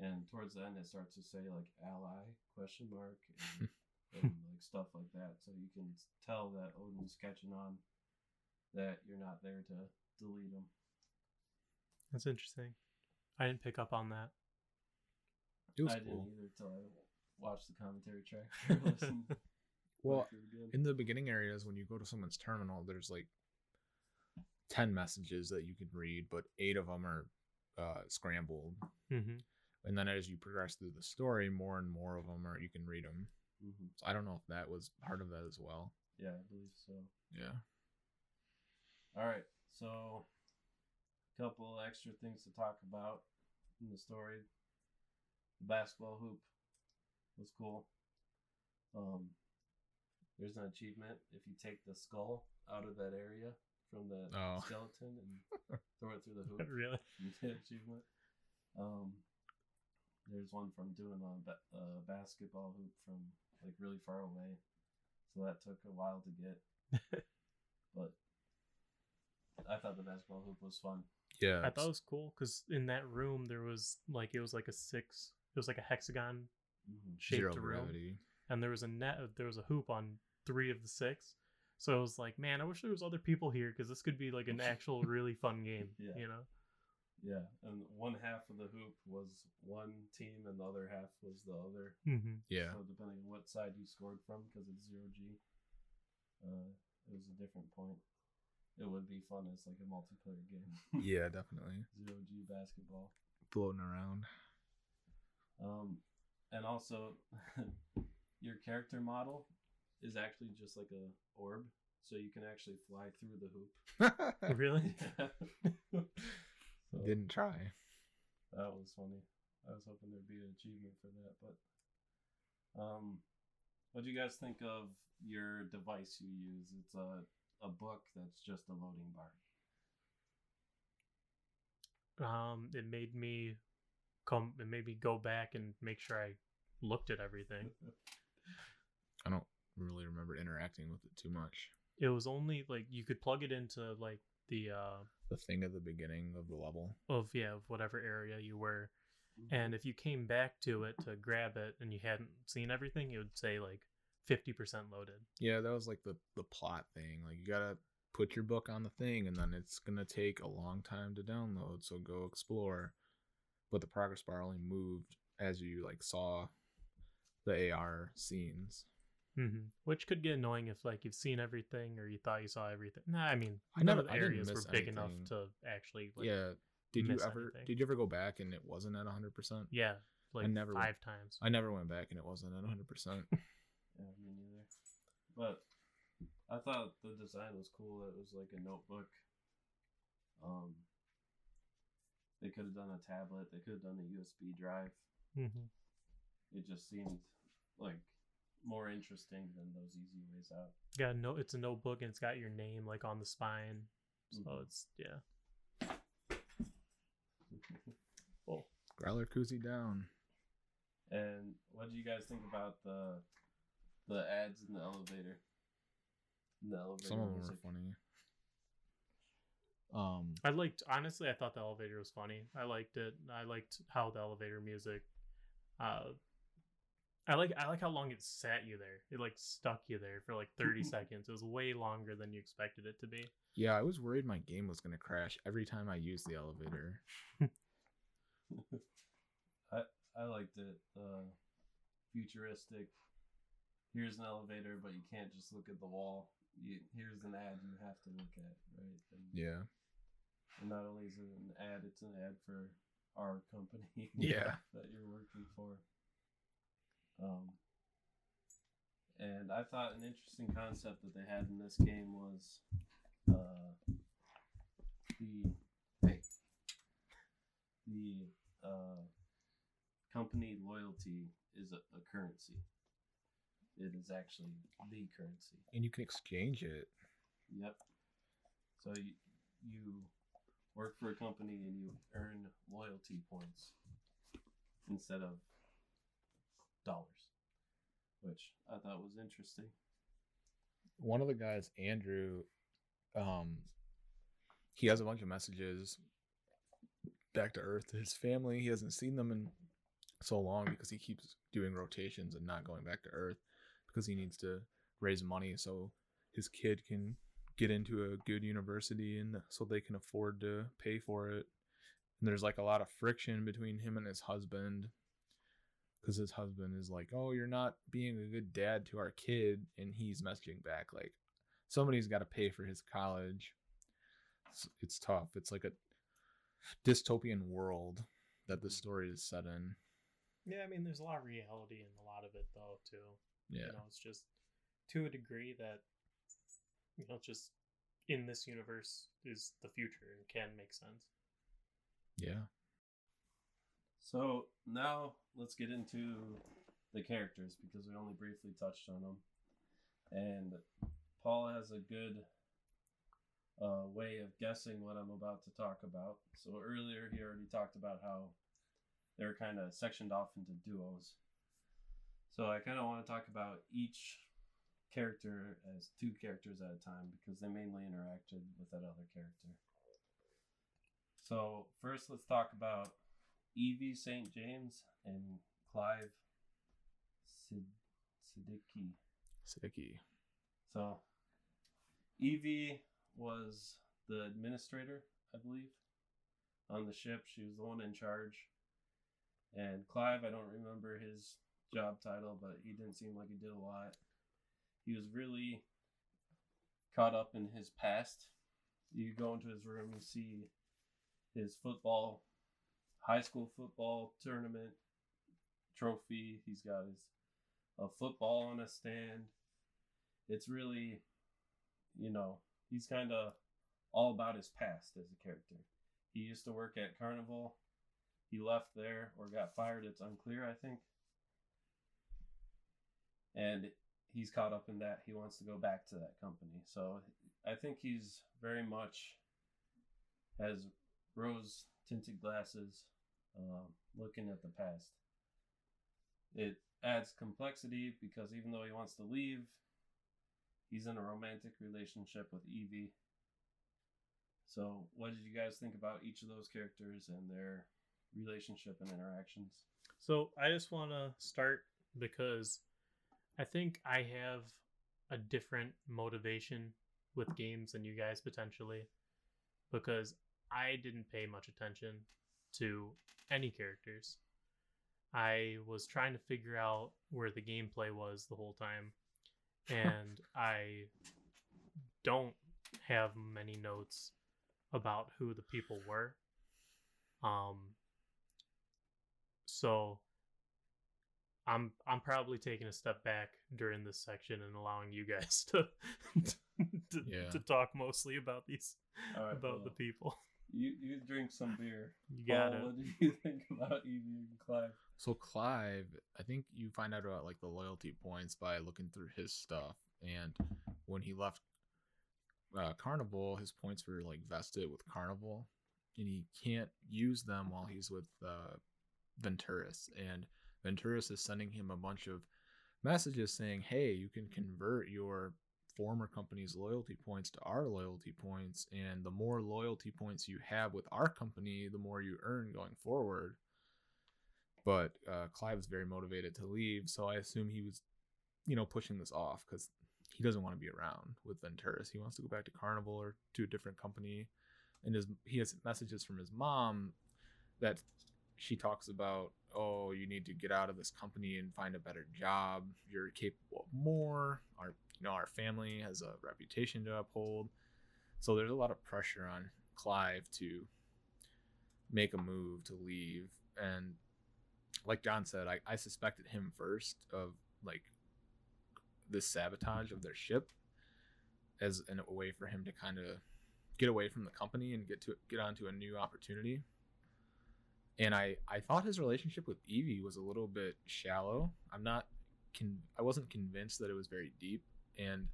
And towards the end, it starts to say like ally question mark and, and like stuff like that. So you can tell that Odin's catching on that you're not there to delete them. That's interesting. I didn't pick up on that. it was I cool. didn't either until I watched the commentary track. or listened Well, back through again. in the beginning areas, when you go to someone's terminal, there's like ten messages that you can read, but eight of them are uh, scrambled. Mm-hmm. And then as you progress through the story, more and more of them are you can read them. Mhm. So I don't know if that was part of that as well. Yeah, I believe so. Yeah. All right, so a couple extra things to talk about in the story. The basketball hoop was cool. Um, there's an achievement if you take the skull out of that area from the Oh. skeleton and throw it through the hoop. really? You get achievement. Um, there's one from doing a, ba- a basketball hoop from like really far away, so that took a while to get. but I thought the basketball hoop was fun. Yeah. I thought it was cool because in that room there was like it was like a six. It was like a hexagon shaped zero room, gravity. and there was a net. There was a hoop on three of the six. So I was like, man, I wish there was other people here because this could be like an actual really fun game. Yeah. You know? Yeah, and one half of the hoop was one team, and the other half was the other. Mm-hmm. Yeah. So depending on what side you scored from, because it's zero G, uh, it was a different point. It would be fun as like a multiplayer game. Yeah, definitely. zero G basketball. Floating around. Um, and also, your character model is actually just like a orb, so you can actually fly through the hoop. Really? So, Didn't try. that was funny. I was hoping there'd be an achievement for that, but um, what do you guys think of your device you use? It's a a book that's just a loading bar. Um, it made me come. It made me go back and make sure I looked at everything. I don't really remember interacting with it too much. It was only like you could plug it into like the uh The thing at the beginning of the level. of yeah of whatever area you were, and if you came back to it to grab it and you hadn't seen everything, it would say like fifty percent loaded. Yeah, that was like the the plot thing. Like you gotta put your book on the thing, and then it's gonna take a long time to download. So go explore. But the progress bar only moved as you like saw the AR scenes. Hmm Which could get annoying if like you've seen everything or you thought you saw everything. Nah, I mean, I none never- of the areas were miss big enough to actually like yeah. Did you ever anything. did you ever go back and it wasn't at hundred percent? yeah like never went- five times. I never went back and it wasn't at hundred percent. Yeah, me neither. But I thought the design was cool. It was like a notebook. Um, they could have done a tablet. They could have done a USB drive. hmm It just seemed like more interesting than those easy ways out. Yeah, no, it's a notebook and it's got your name like on the spine. So Mhm. it's yeah. Well, Growler koozie down. and what do you guys think about the the ads in the elevator? In the elevator Some of them were funny. Um, I liked honestly. I thought the elevator was funny. I liked it. I liked how the elevator music. Uh, I like I like how long it sat you there. It like stuck you there for like thirty seconds. It was way longer than you expected it to be. yeah, I was worried my game was gonna crash every time I used the elevator. I I liked it. Uh, futuristic. Here's an elevator, but you can't just look at the wall. You, here's an ad you have to look at, right? And Yeah. And not only is it an ad, it's an ad for our company. Yeah. that you're working for. Um, and I thought an interesting concept that they had in this game was uh, the hey, the uh, company loyalty is a, a currency. It is actually the currency. And you can exchange it. Yep. So you, you work for a company and you earn loyalty points instead of dollars, which I thought was interesting. One of the guys, Andrew, um, he has a bunch of messages back to Earth to his family. He hasn't seen them in so long because he keeps doing rotations and not going back to Earth because he needs to raise money so his kid can get into a good university and so they can afford to pay for it. And there's like a lot of friction between him and his husband because his husband is like, "Oh, you're not being a good dad to our kid," and he's messaging back like, "Somebody's got to pay for his college." It's, it's tough. It's like a dystopian world that the mm. story is set in. Yeah, I mean, there's a lot of reality in a lot of it, though, too. Yeah, You know, it's just to a degree that, you know, just in this universe is the future and can make sense. yeah. So now let's get into the characters because we only briefly touched on them. And Paul has a good uh, way of guessing what I'm about to talk about. So earlier he already talked about how they're kind of sectioned off into duos. So I kind of want to talk about each character as two characters at a time because they mainly interacted with that other character. So first, let's talk about Evie St. James and Clive Sid- Siddiqui. Sticky. So Evie was the administrator, I believe, on the ship. She was the one in charge. And Clive, I don't remember his job title, but he didn't seem like he did a lot. He was really caught up in his past. You go into his room, you see his football, high school football tournament trophy. He's got his a football on a stand. It's really, you know, he's kind of all about his past as a character. He used to work at Carnival. He left there or got fired. It's unclear, I think. And he's caught up in that. He wants to go back to that company. So I think he's very much has rose tinted glasses, um, looking at the past. It adds complexity because even though he wants to leave, he's in a romantic relationship with Evie. So, what did you guys think about each of those characters and their relationship and interactions? So I just want to start because I think I have a different motivation with games than you guys potentially because I didn't pay much attention to any characters. I was trying to figure out where the gameplay was the whole time and I don't have many notes about who the people were. Um so I'm I'm probably taking a step back during this section and allowing you guys to to, Yeah. to talk mostly about these All right, about the people. You you drink some beer. You got Paul, it. What do you think about Evie and Clive? So Clive, I think you find out about like the loyalty points by looking through his stuff. And when he left uh, Carnival, his points were like vested with Carnival, and he can't use them while he's with uh, Venturis. And Venturis is sending him a bunch of messages saying, "Hey, you can convert your former company's loyalty points to our loyalty points, and the more loyalty points you have with our company, the more you earn going forward." but uh, Clive was very motivated to leave, so I assume he was, you know, pushing this off because he doesn't want to be around with Venturis. He wants to go back to Carnival or to a different company, and his he has messages from his mom that she talks about. Oh, you need to get out of this company and find a better job. You're capable of more. Our, you know, our family has a reputation to uphold. So there's a lot of pressure on Clive to make a move to leave. And like John said, I, I suspected him first of like this sabotage of their ship as a way for him to kind of get away from the company and get to get onto a new opportunity. And I I thought his relationship with Evie was a little bit shallow. I'm not con- I wasn't convinced that it was very deep and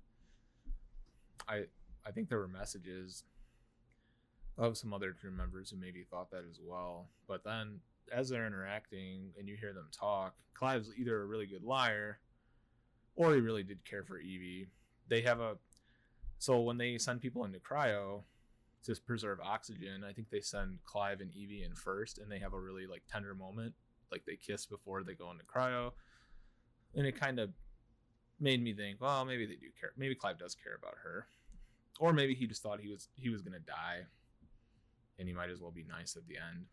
I I think there were messages of some other crew members who maybe thought that as well. But then as they're interacting and you hear them talk, Clive's either a really good liar or he really did care for Evie. They have a so when they send people into cryo to preserve oxygen, I think they send Clive and Evie in first and they have a really like tender moment. Like they kiss before they go into cryo. And it kind of made me think, well, maybe they do care. Maybe Clive does care about her. Or maybe he just thought he was he was gonna die and he might as well be nice at the end.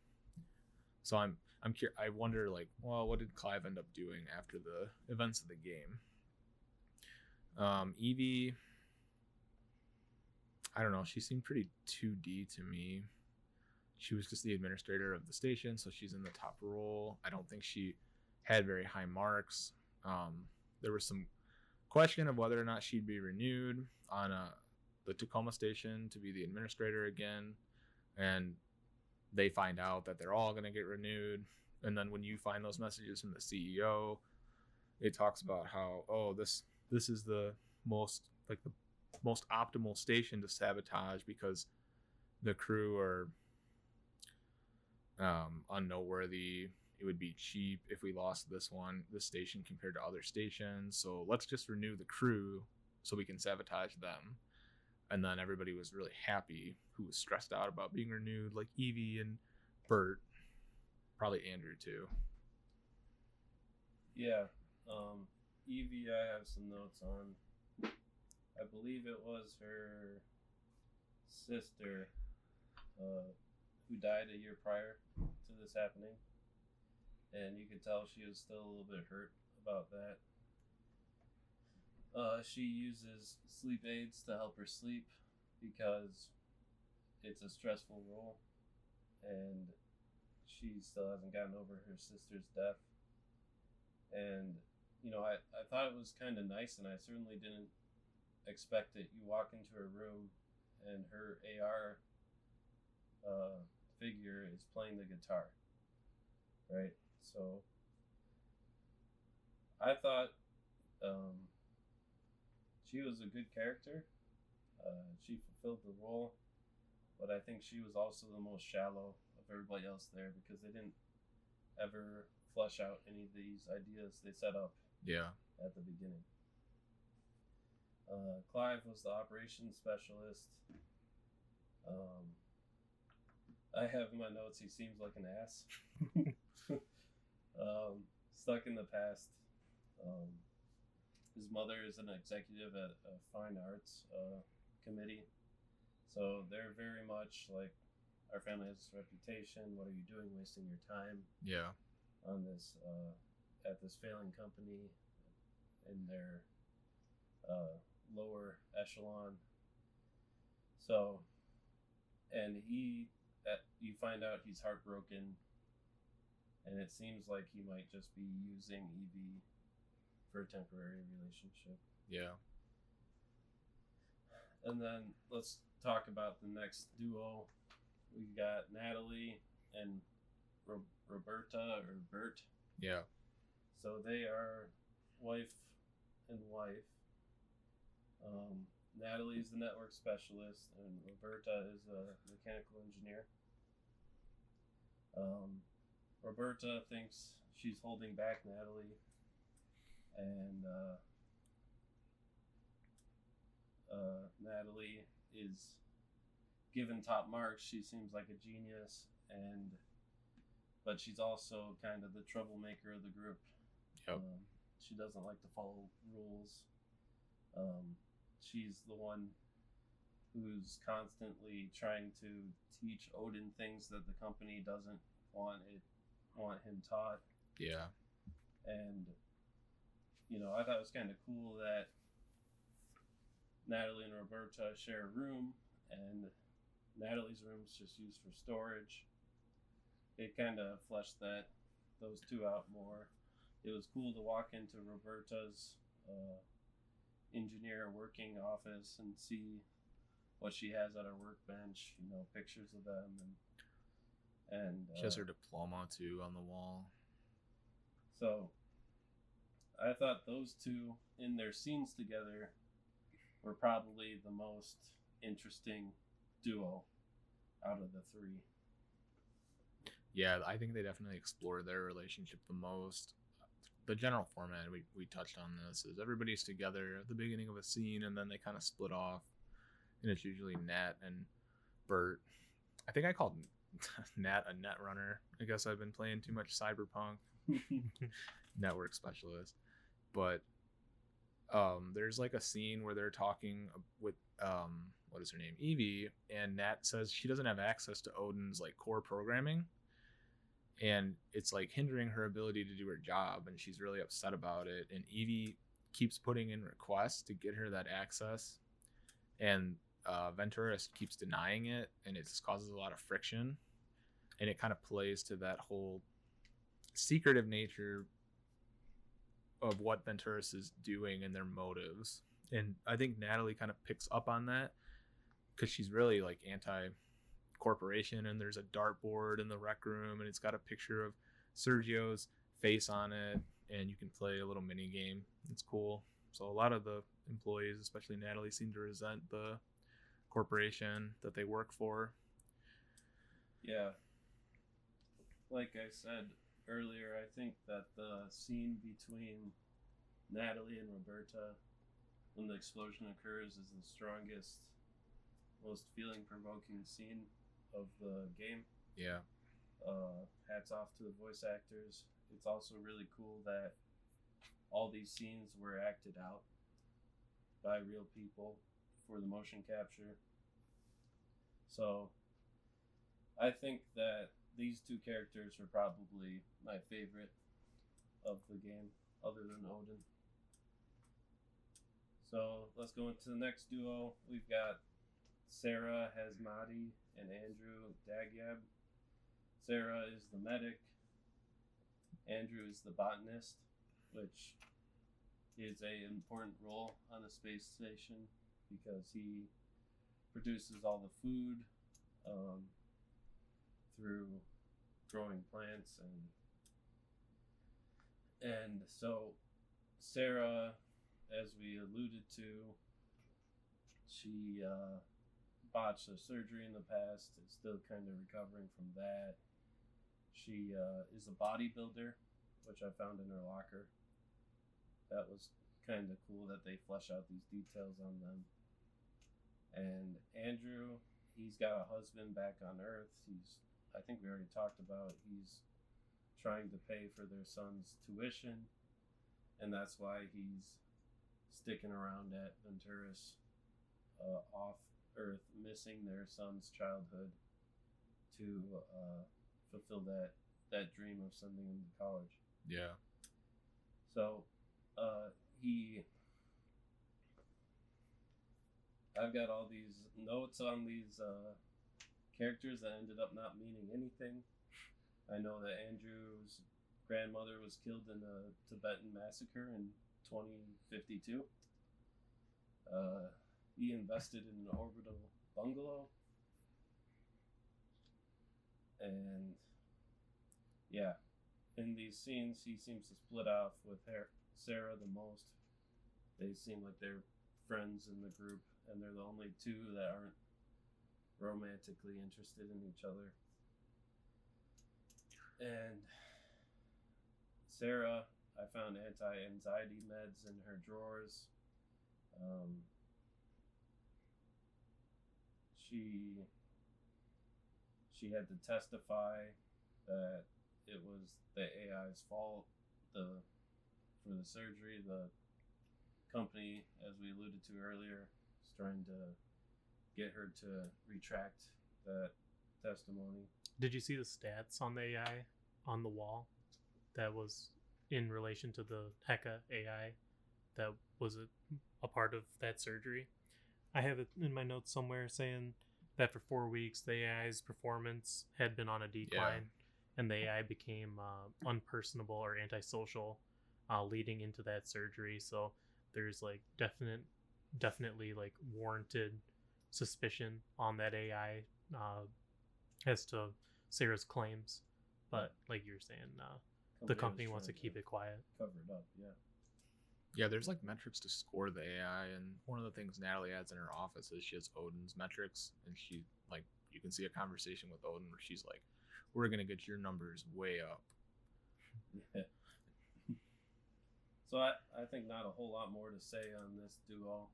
So I'm I'm cur- I wonder like, well, what did Clive end up doing after the events of the game? Um, Evie, I don't know. She seemed pretty 2D to me. She was just the administrator of the station, so she's in the top role. I don't think she had very high marks. Um, there was some question of whether or not she'd be renewed on uh, the Tacoma station to be the administrator again, and they find out that they're all going to get renewed. And then when you find those messages from the CEO, it talks about how oh this this is the most like the most optimal station to sabotage because the crew are um, unnoteworthy. It would be cheap if we lost this one, this station compared to other stations. So let's just renew the crew so we can sabotage them. And then everybody was really happy who was stressed out about being renewed, like Evie and Bert, probably Andrew too. Yeah. Um, Evie, I have some notes on. I believe it was her sister uh, who died a year prior to this happening. And you could tell she was still a little bit hurt about that. Uh, she uses sleep aids to help her sleep because it's a stressful role. And she still hasn't gotten over her sister's death. And you know, I, I thought it was kind of nice, and I certainly didn't expect it. You walk into her room, and her AR uh, figure is playing the guitar, right? So I thought um, she was a good character. Uh, she fulfilled the role, but I think she was also the most shallow of everybody else there because they didn't ever flesh out any of these ideas they set up Yeah. at the beginning. Uh, Clive was the operations specialist. Um, I have in my notes he seems like an ass. um, stuck in the past. Um, his mother is an executive at a fine arts uh, committee. So they're very much like our family has this reputation. What are you doing wasting your time? Yeah. on this uh, at this failing company in their uh, lower echelon. So, and he, at, you find out he's heartbroken, and it seems like he might just be using Evie for a temporary relationship. Yeah. And then let's talk about the next duo. We got Natalie and Ro- Roberta or Bert. Yeah. So they are wife and wife. Um, is the network specialist, and Roberta is a mechanical engineer. Um, Roberta thinks she's holding back Natalie, and uh, uh, Natalie is given top marks. She seems like a genius, and but she's also kind of the troublemaker of the group. Yep. Um, she doesn't like to follow rules. Um, she's the one who's constantly trying to teach Odin things that the company doesn't want it want him taught. Yeah. And you know, I thought it was kind of cool that Natalie and Roberta share a room, and Natalie's room's just used for storage. It kind of fleshed that those two out more. It was cool to walk into Roberta's uh, engineer working office and see what she has at her workbench. You know, pictures of them and and She has uh, her diploma too on the wall. So I thought those two in their scenes together were probably the most interesting duo out of the three. Yeah, I think they definitely explore their relationship the most. The general format we, we touched on this is everybody's together at the beginning of a scene and then they kind of split off. And it's usually Nat and Bert. I think I called Nat a net runner. I guess I've been playing too much Cyberpunk network specialist. But um, there's like a scene where they're talking with um, what is her name, Evie, and Nat says she doesn't have access to Odin's like core programming, and it's like hindering her ability to do her job, and she's really upset about it. And Evie keeps putting in requests to get her that access, and uh, Venturis keeps denying it, and it just causes a lot of friction, and it kind of plays to that whole secretive nature of what Venturis is doing and their motives. And I think Natalie kind of picks up on that because she's really like anti corporation. And there's a dartboard in the rec room, and it's got a picture of Sergio's face on it, and you can play a little mini game. It's cool. So a lot of the employees, especially Natalie, seem to resent the corporation that they work for. Yeah. Like I said earlier, I think that the scene between Natalie and Roberta when the explosion occurs is the strongest, most feeling provoking scene of the game. Yeah. Uh, hats off to the voice actors. It's also really cool that all these scenes were acted out by real people for the motion capture. So I think that these two characters are probably my favorite of the game, other than Odin. So let's go into the next duo. We've got Sarah Hasmadi and Andrew Dagyab. Sarah is the medic. Andrew is the botanist, which is a important role on the space station because he produces all the food um, through growing plants and and so Sarah, as we alluded to, she uh, botched a surgery in the past. Is still kind of recovering from that. She uh, is a bodybuilder, which I found in her locker. That was kind of cool that they flesh out these details on them. And Andrew, he's got a husband back on Earth. He's, I think we already talked about, he's trying to pay for their son's tuition, and that's why he's sticking around at Venturis uh, off Earth, missing their son's childhood to uh, fulfill that that dream of sending him to college. Yeah. So uh, he, I've got all these notes on these uh, characters that ended up not meaning anything. I know that Andrew's grandmother was killed in a Tibetan massacre in 2052. Uh, he invested in an orbital bungalow. And yeah, in these scenes, he seems to split off with Sarah the most. They seem like they're friends in the group, and they're the only two that aren't romantically interested in each other. And Sarah, I found anti-anxiety meds in her drawers. Um, she she had to testify that it was the AI's fault. The for the surgery, the company, as we alluded to earlier, trying to get her to retract that testimony. Did you see the stats on the AI on the wall? That was in relation to the Heka AI that was a, a part of that surgery. I have it in my notes somewhere saying that for four weeks the AI's performance had been on a decline, and the AI became uh, unpersonable or antisocial, uh, leading into that surgery. So there's like definite, definitely like warranted suspicion on that AI uh, as to Sarah's claims. But like you were saying, uh, the company wants to trying keep it quiet. cover it up. Yeah. Yeah, there's like metrics to score the AI, and one of the things Natalie adds in her office is she has Odin's metrics, and she like you can see a conversation with Odin where she's like, "We're gonna get your numbers way up." Yeah. so I, I think not a whole lot more to say on this duo.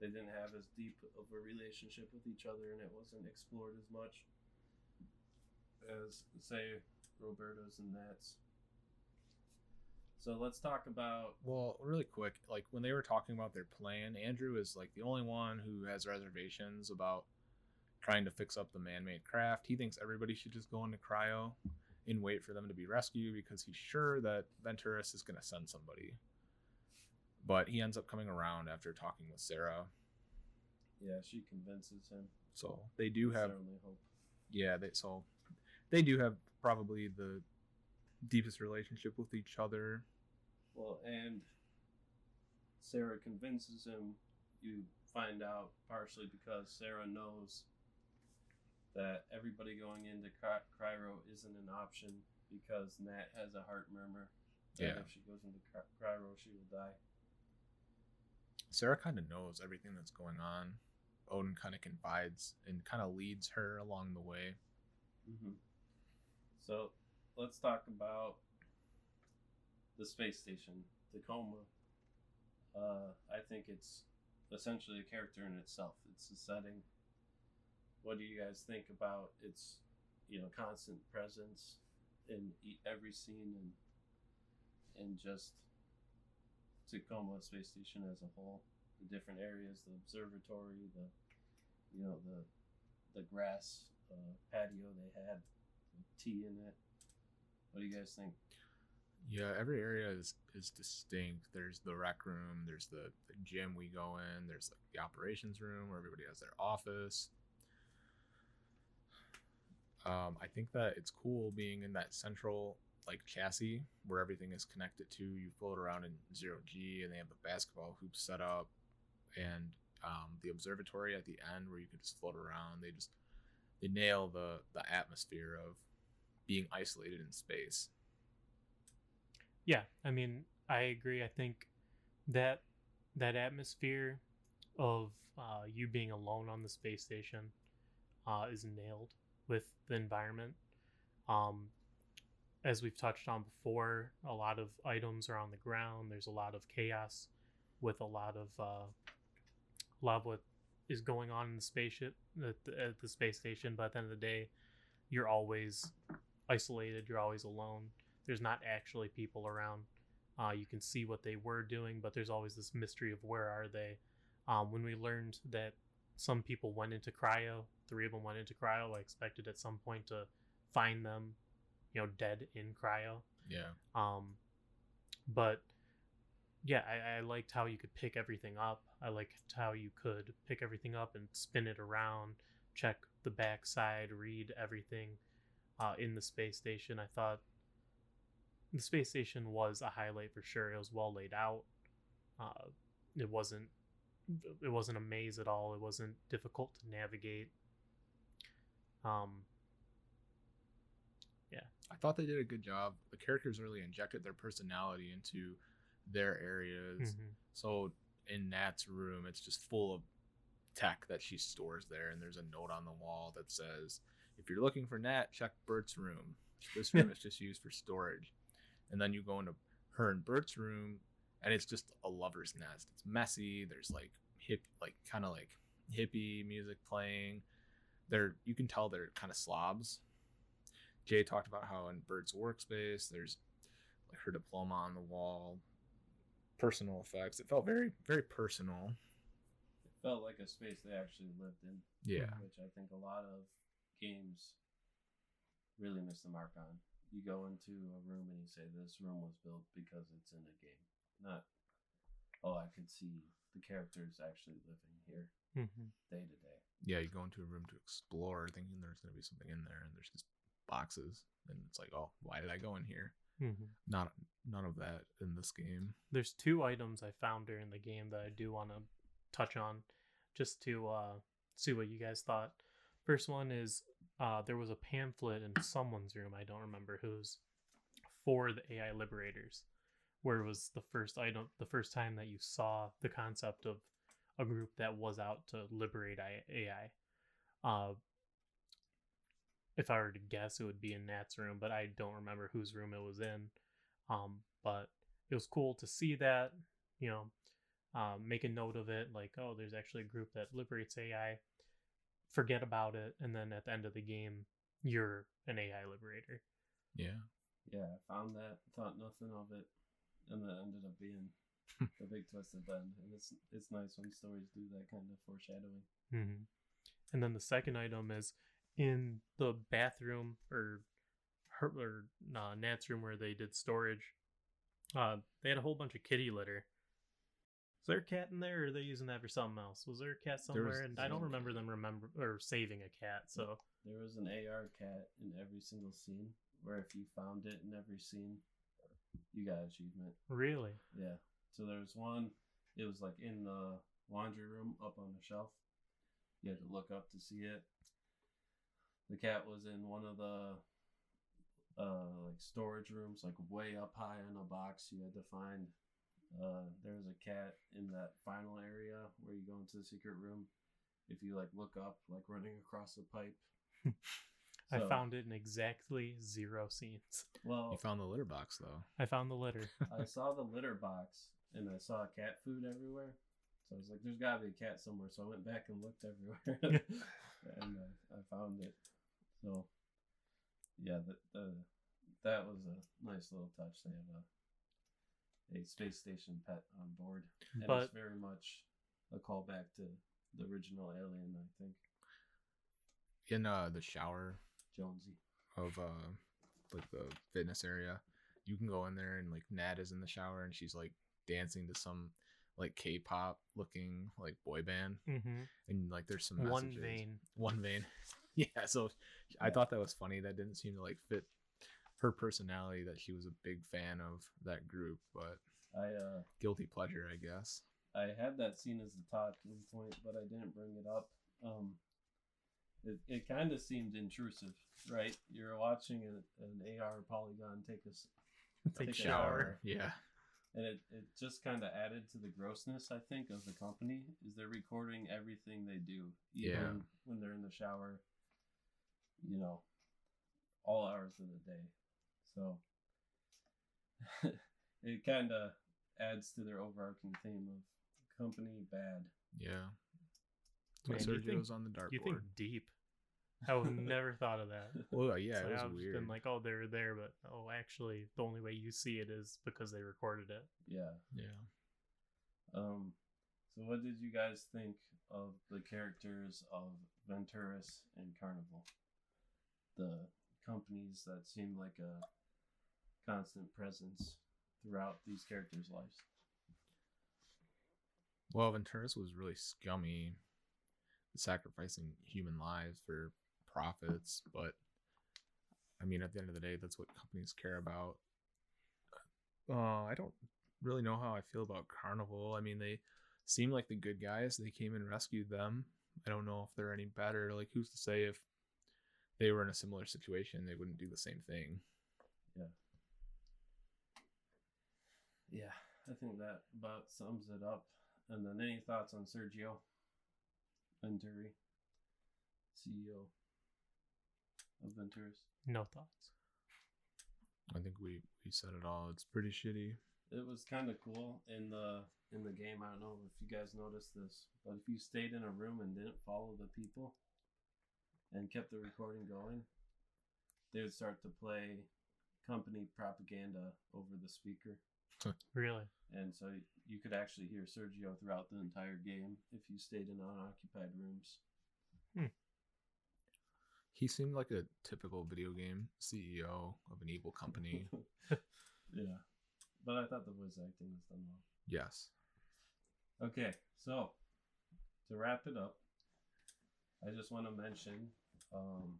They didn't have as deep of a relationship with each other, and it wasn't explored as much as say Roberta's and that's. So let's talk about Well, really quick, like when they were talking about their plan, Andrew is like the only one who has reservations about trying to fix up the man-made craft. He thinks everybody should just go into cryo and wait for them to be rescued because he's sure that Venturis is going to send somebody. But he ends up coming around after talking with Sarah. yeah, she convinces him. So they do have Certainly hope. yeah, they so they do have probably the deepest relationship with each other. Well, and Sarah convinces him. You find out partially because Sarah knows that everybody going into Cry- Cryo isn't an option because Nat has a heart murmur. Yeah. If she goes into Cry- Cryo, she will die. Sarah kind of knows everything that's going on. Odin kind of confides and kind of leads her along the way. Mm-hmm. So let's talk about the space station, Tacoma. Uh, I think it's essentially a character in itself. It's a setting. What do you guys think about its, you know, constant presence in every scene and and just Tacoma Space Station as a whole? The different areas, the observatory, the you know the the grass uh, patio they had tea in it. What do you guys think? Yeah, every area is is distinct. There's the rec room, there's the, the gym we go in, there's like the operations room where everybody has their office. Um, I think that it's cool being in that central like chassis where everything is connected to. You float around in zero G, and they have the basketball hoop set up, and um, the observatory at the end where you can just float around. They just they nail the the atmosphere of being isolated in space. Yeah, I mean, I agree. I think that that atmosphere of uh, you being alone on the space station uh, is nailed with the environment. Um, as we've touched on before, a lot of items are on the ground. There's a lot of chaos with a lot of uh, of what is going on in the spaceship at the, at the space station. But at the end of the day, you're always isolated. You're always alone there's not actually people around. Uh, you can see what they were doing, but there's always this mystery of where are they. Um, when we learned that some people went into cryo, three of them went into cryo, I expected at some point to find them, you know, dead in cryo. Yeah. Um, but yeah, I, I liked how you could pick everything up. I liked how you could pick everything up and spin it around, check the backside, read everything uh, in the space station. I thought the space station was a highlight for sure. It was well laid out. Uh, it wasn't it wasn't a maze at all. It wasn't difficult to navigate. Um, I thought they did a good job. The characters really injected their personality into their areas. mhm. So in Nat's room, it's just full of tech that she stores there, and there's a note on the wall that says, "If you're looking for Nat, check Bert's room. This room is just used for storage." And then you go into her and Bert's room, and it's just a lover's nest. It's messy. There's like hip, like kind of like hippie music playing. They're you can tell they're kind of slobs. Jay talked about how in Bert's workspace, there's like her diploma on the wall, personal effects. It felt very, very personal. It felt like a space they actually lived in. Yeah. Which I think a lot of games really miss the mark on. You go into a room and you say this room was built because it's in a game. Not oh, I could see the characters actually living here hmm day to day. Yeah, you go into a room to explore, thinking there's gonna be something in there, and there's just boxes, and it's like, oh, why did I go in here? hmm Not none of that in this game. There's two items I found during the game that I do want to touch on, just to uh, see what you guys thought. First one is uh, there was a pamphlet in someone's room. I don't remember whose for the AI liberators, where it was the first item, the first time that you saw the concept of a group that was out to liberate AI. Uh, if I were to guess, it would be in Nat's room, but I don't remember whose room it was in. Um, but it was cool to see that, you know, um, make a note of it, like, oh, there's actually a group that liberates AI. Forget about it, and then at the end of the game, you're an AI liberator. Yeah, Yeah, I found that, thought nothing of it, and it ended up being the big twist at the end. And it's it's nice when stories do that kind of foreshadowing. hmm And then the second item is in the bathroom or her or uh, Nat's room where they did storage. Uh, they had a whole bunch of kitty litter. Is there a cat in there, or are they using that for something else? Was there a cat There was somewhere? and I don't remember them remember or saving a cat. So There was an AR cat in every single scene, where if you found it in every scene, you got achievement. really, Yeah. So there was one. It was like in the laundry room, up on the shelf. You had to look up to see it. The cat was in one of the uh like storage rooms, like way up high in a box. You had to find. Uh, there was a cat in that final area where you go into the secret room. If you like look up, like running across the pipe. I So- found it in exactly zero scenes. Well, you found the litter box though. I found the litter. I saw the litter box and I saw cat food everywhere. So I was like, there's got to be a cat somewhere. So I went back and looked everywhere and I, I found it. So, yeah, the, the, that was a nice little touch. They have a, a space station pet on board. And But- it's very much a callback to the original Alien, I think. In uh the shower Jonesy. of uh like the fitness area, you can go in there and like Nat is in the shower and she's like dancing to some like K-pop looking like boy band, hmm and like there's some One messages. vein. one vein. yeah, so I thought that was funny. That didn't seem to like fit her personality. That she was a big fan of that group, but I, uh, guilty pleasure, I guess. I had that scene as the talking point, but I didn't bring it up. Um, it it kind of seemed intrusive, right? You're watching an, an AR polygon take a Take Take a shower. Yeah, and it, it just kind of added to the grossness, I think, of the company. Is they're recording everything they do, even Yeah. when they're in the shower. You know, all hours of the day. So it kind of adds to their overarching theme of company bad. yeah. Man, So you think- Sergio's on the dartboard. You think deep? I would never thought of that. Well, yeah, So it was I've weird. been like, oh, they're there, but oh, actually, the only way you see it is because they recorded it. Yeah. yeah. Um, so what did you guys think of the characters of Venturis and Carnival? The companies that seem like a constant presence throughout these characters' lives. Well, Venturis was really scummy, sacrificing human lives for profits. But I mean, at the end of the day, that's what companies care about. Uh, I don't really know how I feel about Carnival. I mean, they seem like the good guys. They came and rescued them. I don't know if they're any better. Like, who's to say if they were in a similar situation, they wouldn't do the same thing? Yeah, Yeah, I think that about sums it up. And then any thoughts on Sergio Venturi, CEO of Venturis? No thoughts. I think we we said it all. It's pretty shitty. it was kind of cool in the in the game. I don't know if you guys noticed this, but if you stayed in a room and didn't follow the people and kept the recording going, they would start to play company propaganda over the speaker, Really? and so you could actually hear Sergio throughout the entire game if you stayed in unoccupied rooms. Hmm. He seemed like a typical video game CEO of an evil company. yeah, but I thought the voice acting was done well. yes. Okay, so to wrap it up, I just want to mention um,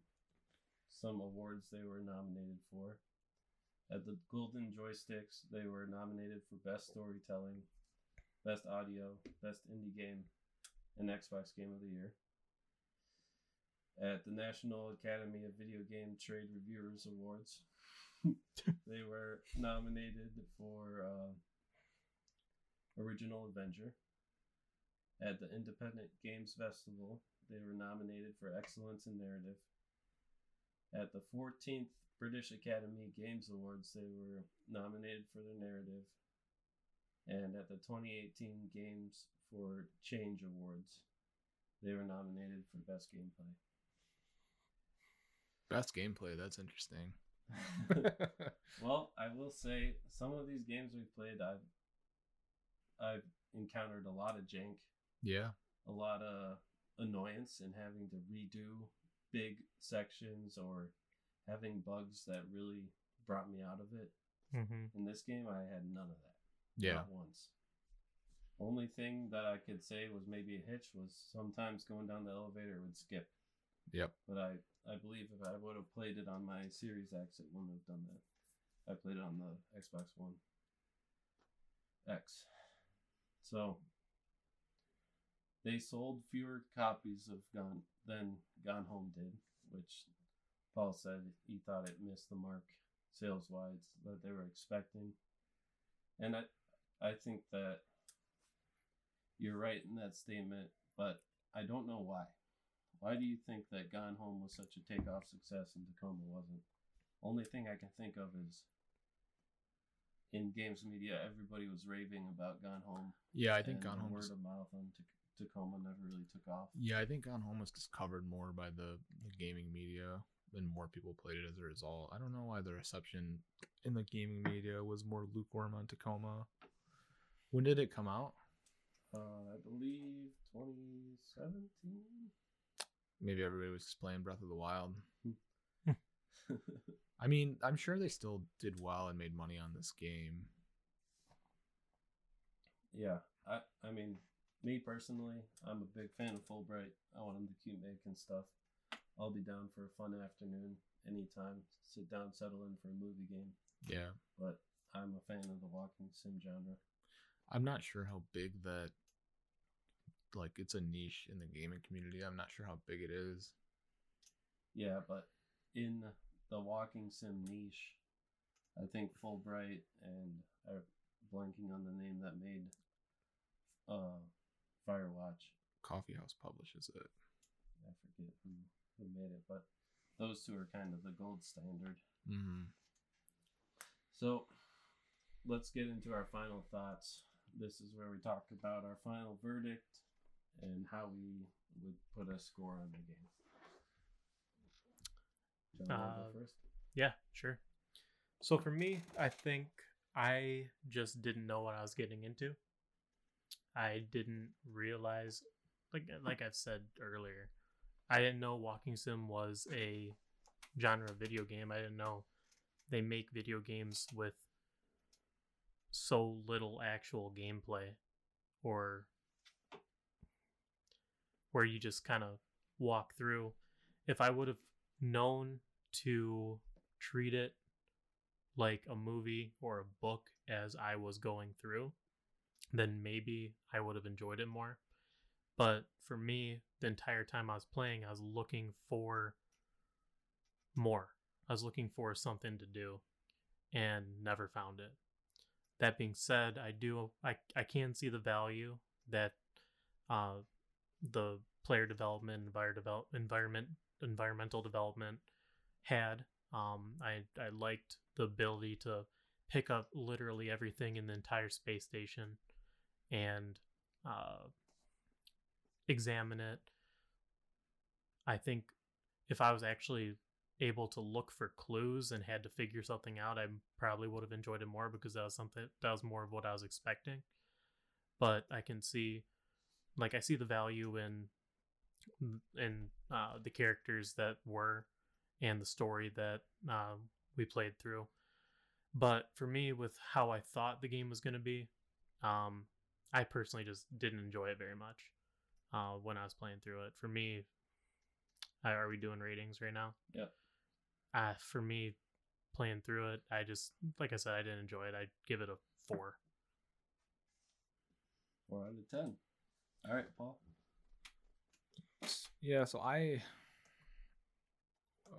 some awards they were nominated for. At the Golden Joysticks, they were nominated for Best Storytelling, Best Audio, Best Indie Game, and Xbox Game of the Year. At the National Academy of Video Game Trade Reviewers Awards, they were nominated for uh, Original Adventure. At the Independent Games Festival, they were nominated for Excellence in Narrative. At the 14th British Academy Games Awards, they were nominated for their narrative. And at the 2018 Games for Change Awards, they were nominated for Best Gameplay. Best gameplay. That's interesting. well, I will say some of these games we've played, I've I've encountered a lot of jank, yeah. a lot of annoyance in having to redo big sections or having bugs that really brought me out of it. Mm-hmm. In this game, I had none of that. Yeah. Not once. Only thing that I could say was maybe a hitch was sometimes going down the elevator would skip. Yep. But I, I believe if I would have played it on my Series X, it wouldn't have done that. I played it on the Xbox One X. So they sold fewer copies of Gone than Gone Home did, which Paul said he thought it missed the mark sales wise that they were expecting. And I I think that you're right in that statement, but I don't know why. Why do you think that Gone Home was such a takeoff success and Tacoma wasn't? Only thing I can think of is in games media, everybody was raving about Gone Home. Yeah, I think Gone Home. word Was, of mouth on Tac- Tacoma never really took off. yeah, I think Gone Home was just covered more by the, the gaming media, and more people played it as a result. I don't know why the reception in the gaming media was more lukewarm on Tacoma. When did it come out? Uh, I believe 2017. Maybe everybody was just playing Breath of the Wild. I mean, I'm sure they still did well and made money on this game. yeah, I I mean, me personally, I'm a big fan of Fullbright. I want him to keep making stuff. I'll be down for a fun afternoon anytime. Sit down, settle in for a movie game. Yeah. But I'm a fan of the walking sim genre. I'm not sure how big that like it's a niche in the gaming community. I'm not sure how big it is. Yeah, but in the walking sim niche, I think Fullbright and uh, blanking on the name that made uh, Firewatch. Coffee House publishes it. I forget who who made it, but those two are kind of the gold standard. Mm-hmm. So let's get into our final thoughts. This is where we talk about our final verdict and how we would put a score on the game. John, you wanna Uh, go first? Yeah, sure. So for me, I think I just didn't know what I was getting into. I didn't realize, like like I've said earlier, I didn't know walking sim was a genre of video game. I didn't know they make video games with so little actual gameplay, or where you just kind of walk through. If I would have known to treat it like a movie or a book as I was going through, then maybe I would have enjoyed it more. But for me, the entire time I was playing, I was looking for more. I was looking for something to do and never found it. That being said, I do I, I can see the value that uh, the player development, envir- develop, environment, environmental development had. Um, I I liked the ability to pick up literally everything in the entire space station and uh, examine it. I think if I was actually able to look for clues and had to figure something out, I probably would have enjoyed it more because that was something that was more of what I was expecting. But I can see, like, I see the value in in uh, the characters that were and the story that uh, we played through. But for me, with how I thought the game was going to be, um, I personally just didn't enjoy it very much uh, when I was playing through it. For me, uh, are we doing ratings right now? Yep. Uh, for me, playing through it, I just like I said, I didn't enjoy it. I'd give it a four. Four out of ten. All right, Paul. Yeah, so I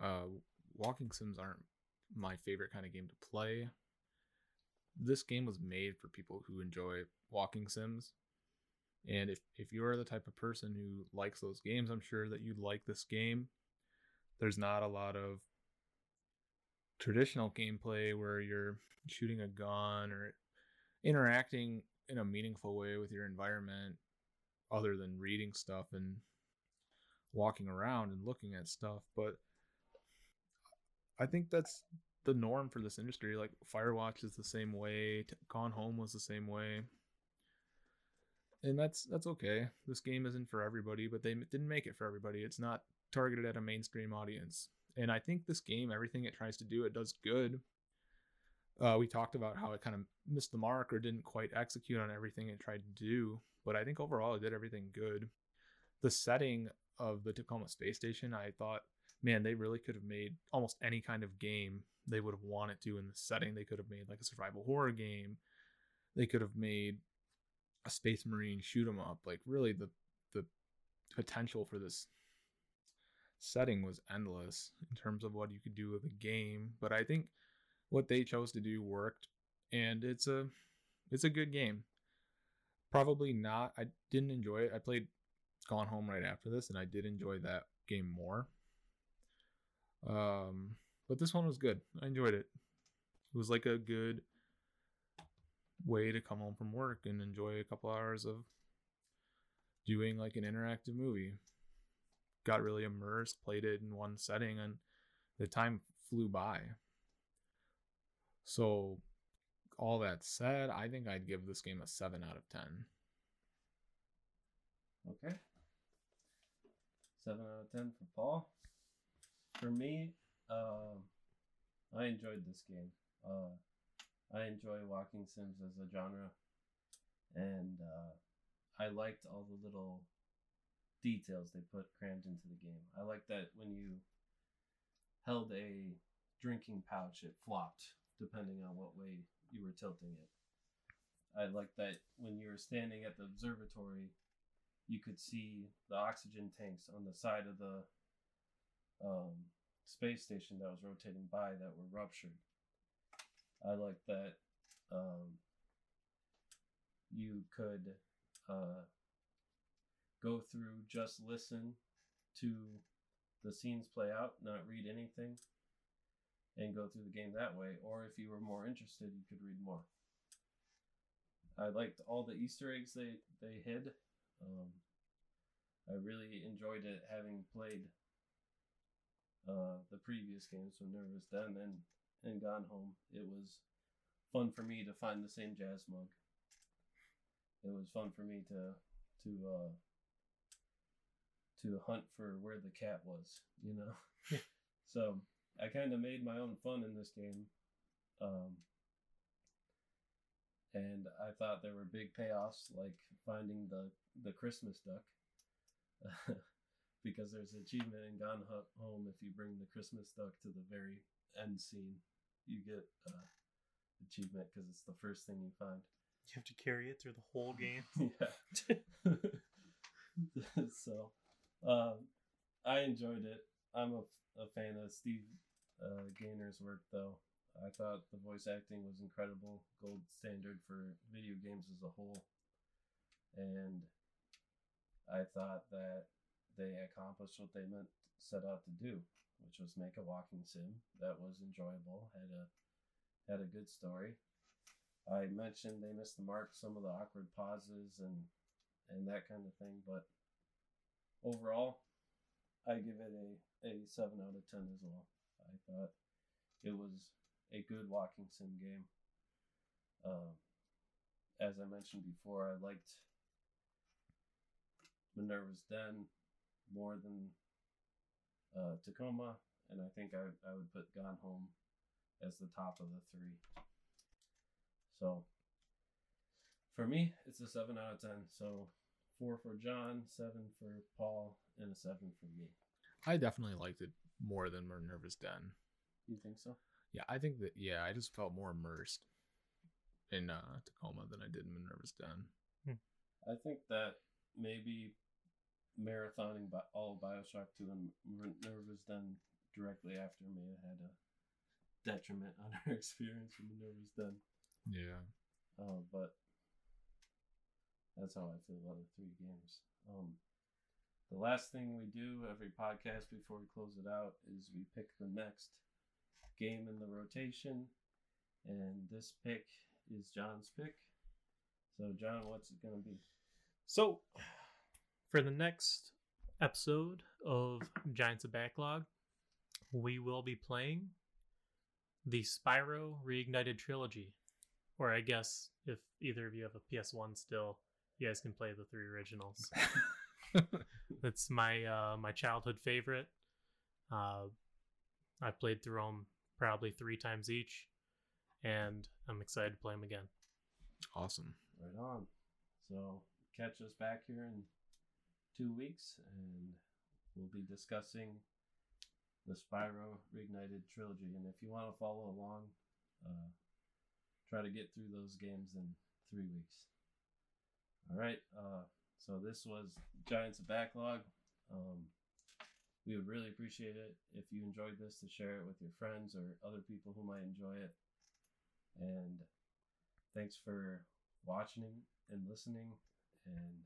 uh walking sims aren't my favorite kind of game to play. This game was made for people who enjoy walking sims. And if if you're the type of person who likes those games, I'm sure that you'd like this game. There's not a lot of traditional gameplay where you're shooting a gun or interacting in a meaningful way with your environment other than reading stuff and walking around and looking at stuff but i think that's the norm for this industry like firewatch is the same way gone home was the same way and that's that's okay. This game isn't for everybody but they didn't make it for everybody. It's not targeted at a mainstream audience. And i think this game everything it tries to do it does good. Uh, we talked about how it kind of missed the mark or didn't quite execute on everything it tried to do but i think overall it did everything good. The setting of the tacoma space station i thought man they really could have made almost any kind of game they would have wanted to in the setting. They could have made like a survival horror game. They could have made a space marine shoot 'em up like really the the potential for this setting was endless in terms of what you could do with a game but i think what they chose to do worked and it's a it's a good game. Probably not i didn't enjoy it. I played gone home right after this and i did enjoy that game more. Um but this one was good. I enjoyed it. It was like a good way to come home from work and enjoy a couple hours of doing like an interactive movie got really immersed played it in one setting and the time flew by so, all that said, I think I'd give this game a 7 out of 10. Okay. Seven out of ten for Paul. For me, um, I enjoyed this game. Uh, I enjoy walking sims as a genre, and uh, I liked all the little details they put crammed into the game. I like that when you held a drinking pouch, it flopped depending on what way you were tilting it. I like that when you were standing at the observatory, you could see the oxygen tanks on the side of the um, space station that was rotating by that were ruptured. I like that um, you could uh, go through, just listen to the scenes play out, not read anything, and go through the game that way. Or if you were more interested, you could read more. I liked all the Easter eggs they they hid. Um, I really enjoyed it having played uh, the previous games when Minerva's Den and and Gone Home. It was fun for me to find the same jazz mug. It was fun for me to to uh, to hunt for where the cat was, you know. so I kind of made my own fun in this game. Um, and I thought there were big payoffs, like finding the the Christmas duck, because there's an achievement in Gone Home if you bring the Christmas duck to the very end scene, you get uh, achievement because it's the first thing you find. You have to carry it through the whole game. yeah. so, um, I enjoyed it. I'm a, a fan of Steve uh, Gaynor's work, though. I thought the voice acting was incredible, gold standard for video games as a whole. And I thought that they accomplished what they meant set out to do, which was make a walking sim that was enjoyable, had a had a good story. I mentioned they missed the mark, some of the awkward pauses and and that kind of thing, but overall, I give it a, a seven out of ten as well. I thought it was a good walking sim game. Um, as I mentioned before, I liked Minerva's Den more than uh, Tacoma, and I think I, I would put Gone Home as the top of the three. So, For me, it's a seven out of ten. So four for John, seven for Paul, and a seven for me. I definitely liked it more than Minerva's Den. You think so? Yeah, I think that yeah, I just felt more immersed in uh, Tacoma than I did in Minerva's Den. I think that maybe marathoning by all of Bioshock 2 and Minerva's Den directly after may have had a detriment on our experience with Minerva's Den. Yeah. Uh, but that's how I feel about the three games. Um, the last thing we do every podcast before we close it out is we pick the next game in the rotation, and this pick is John's pick. So, John, what's it gonna be? So, for the next episode of Giants of Backlog, we will be playing the Spyro Reignited Trilogy. Or I guess if either of you have a PS1 still, you guys can play the three originals. That's my uh, my childhood favorite. Uh, I played through them probably three times each, and I'm excited to play them again. Awesome. Right on. So catch us back here in two weeks, and we'll be discussing the Spyro Reignited trilogy. And if you want to follow along, uh, try to get through those games in three weeks. All right. Uh, so this was Giants of Backlog. Um, we would really appreciate it if you enjoyed this to share it with your friends or other people who might enjoy it. And thanks for watching and listening, and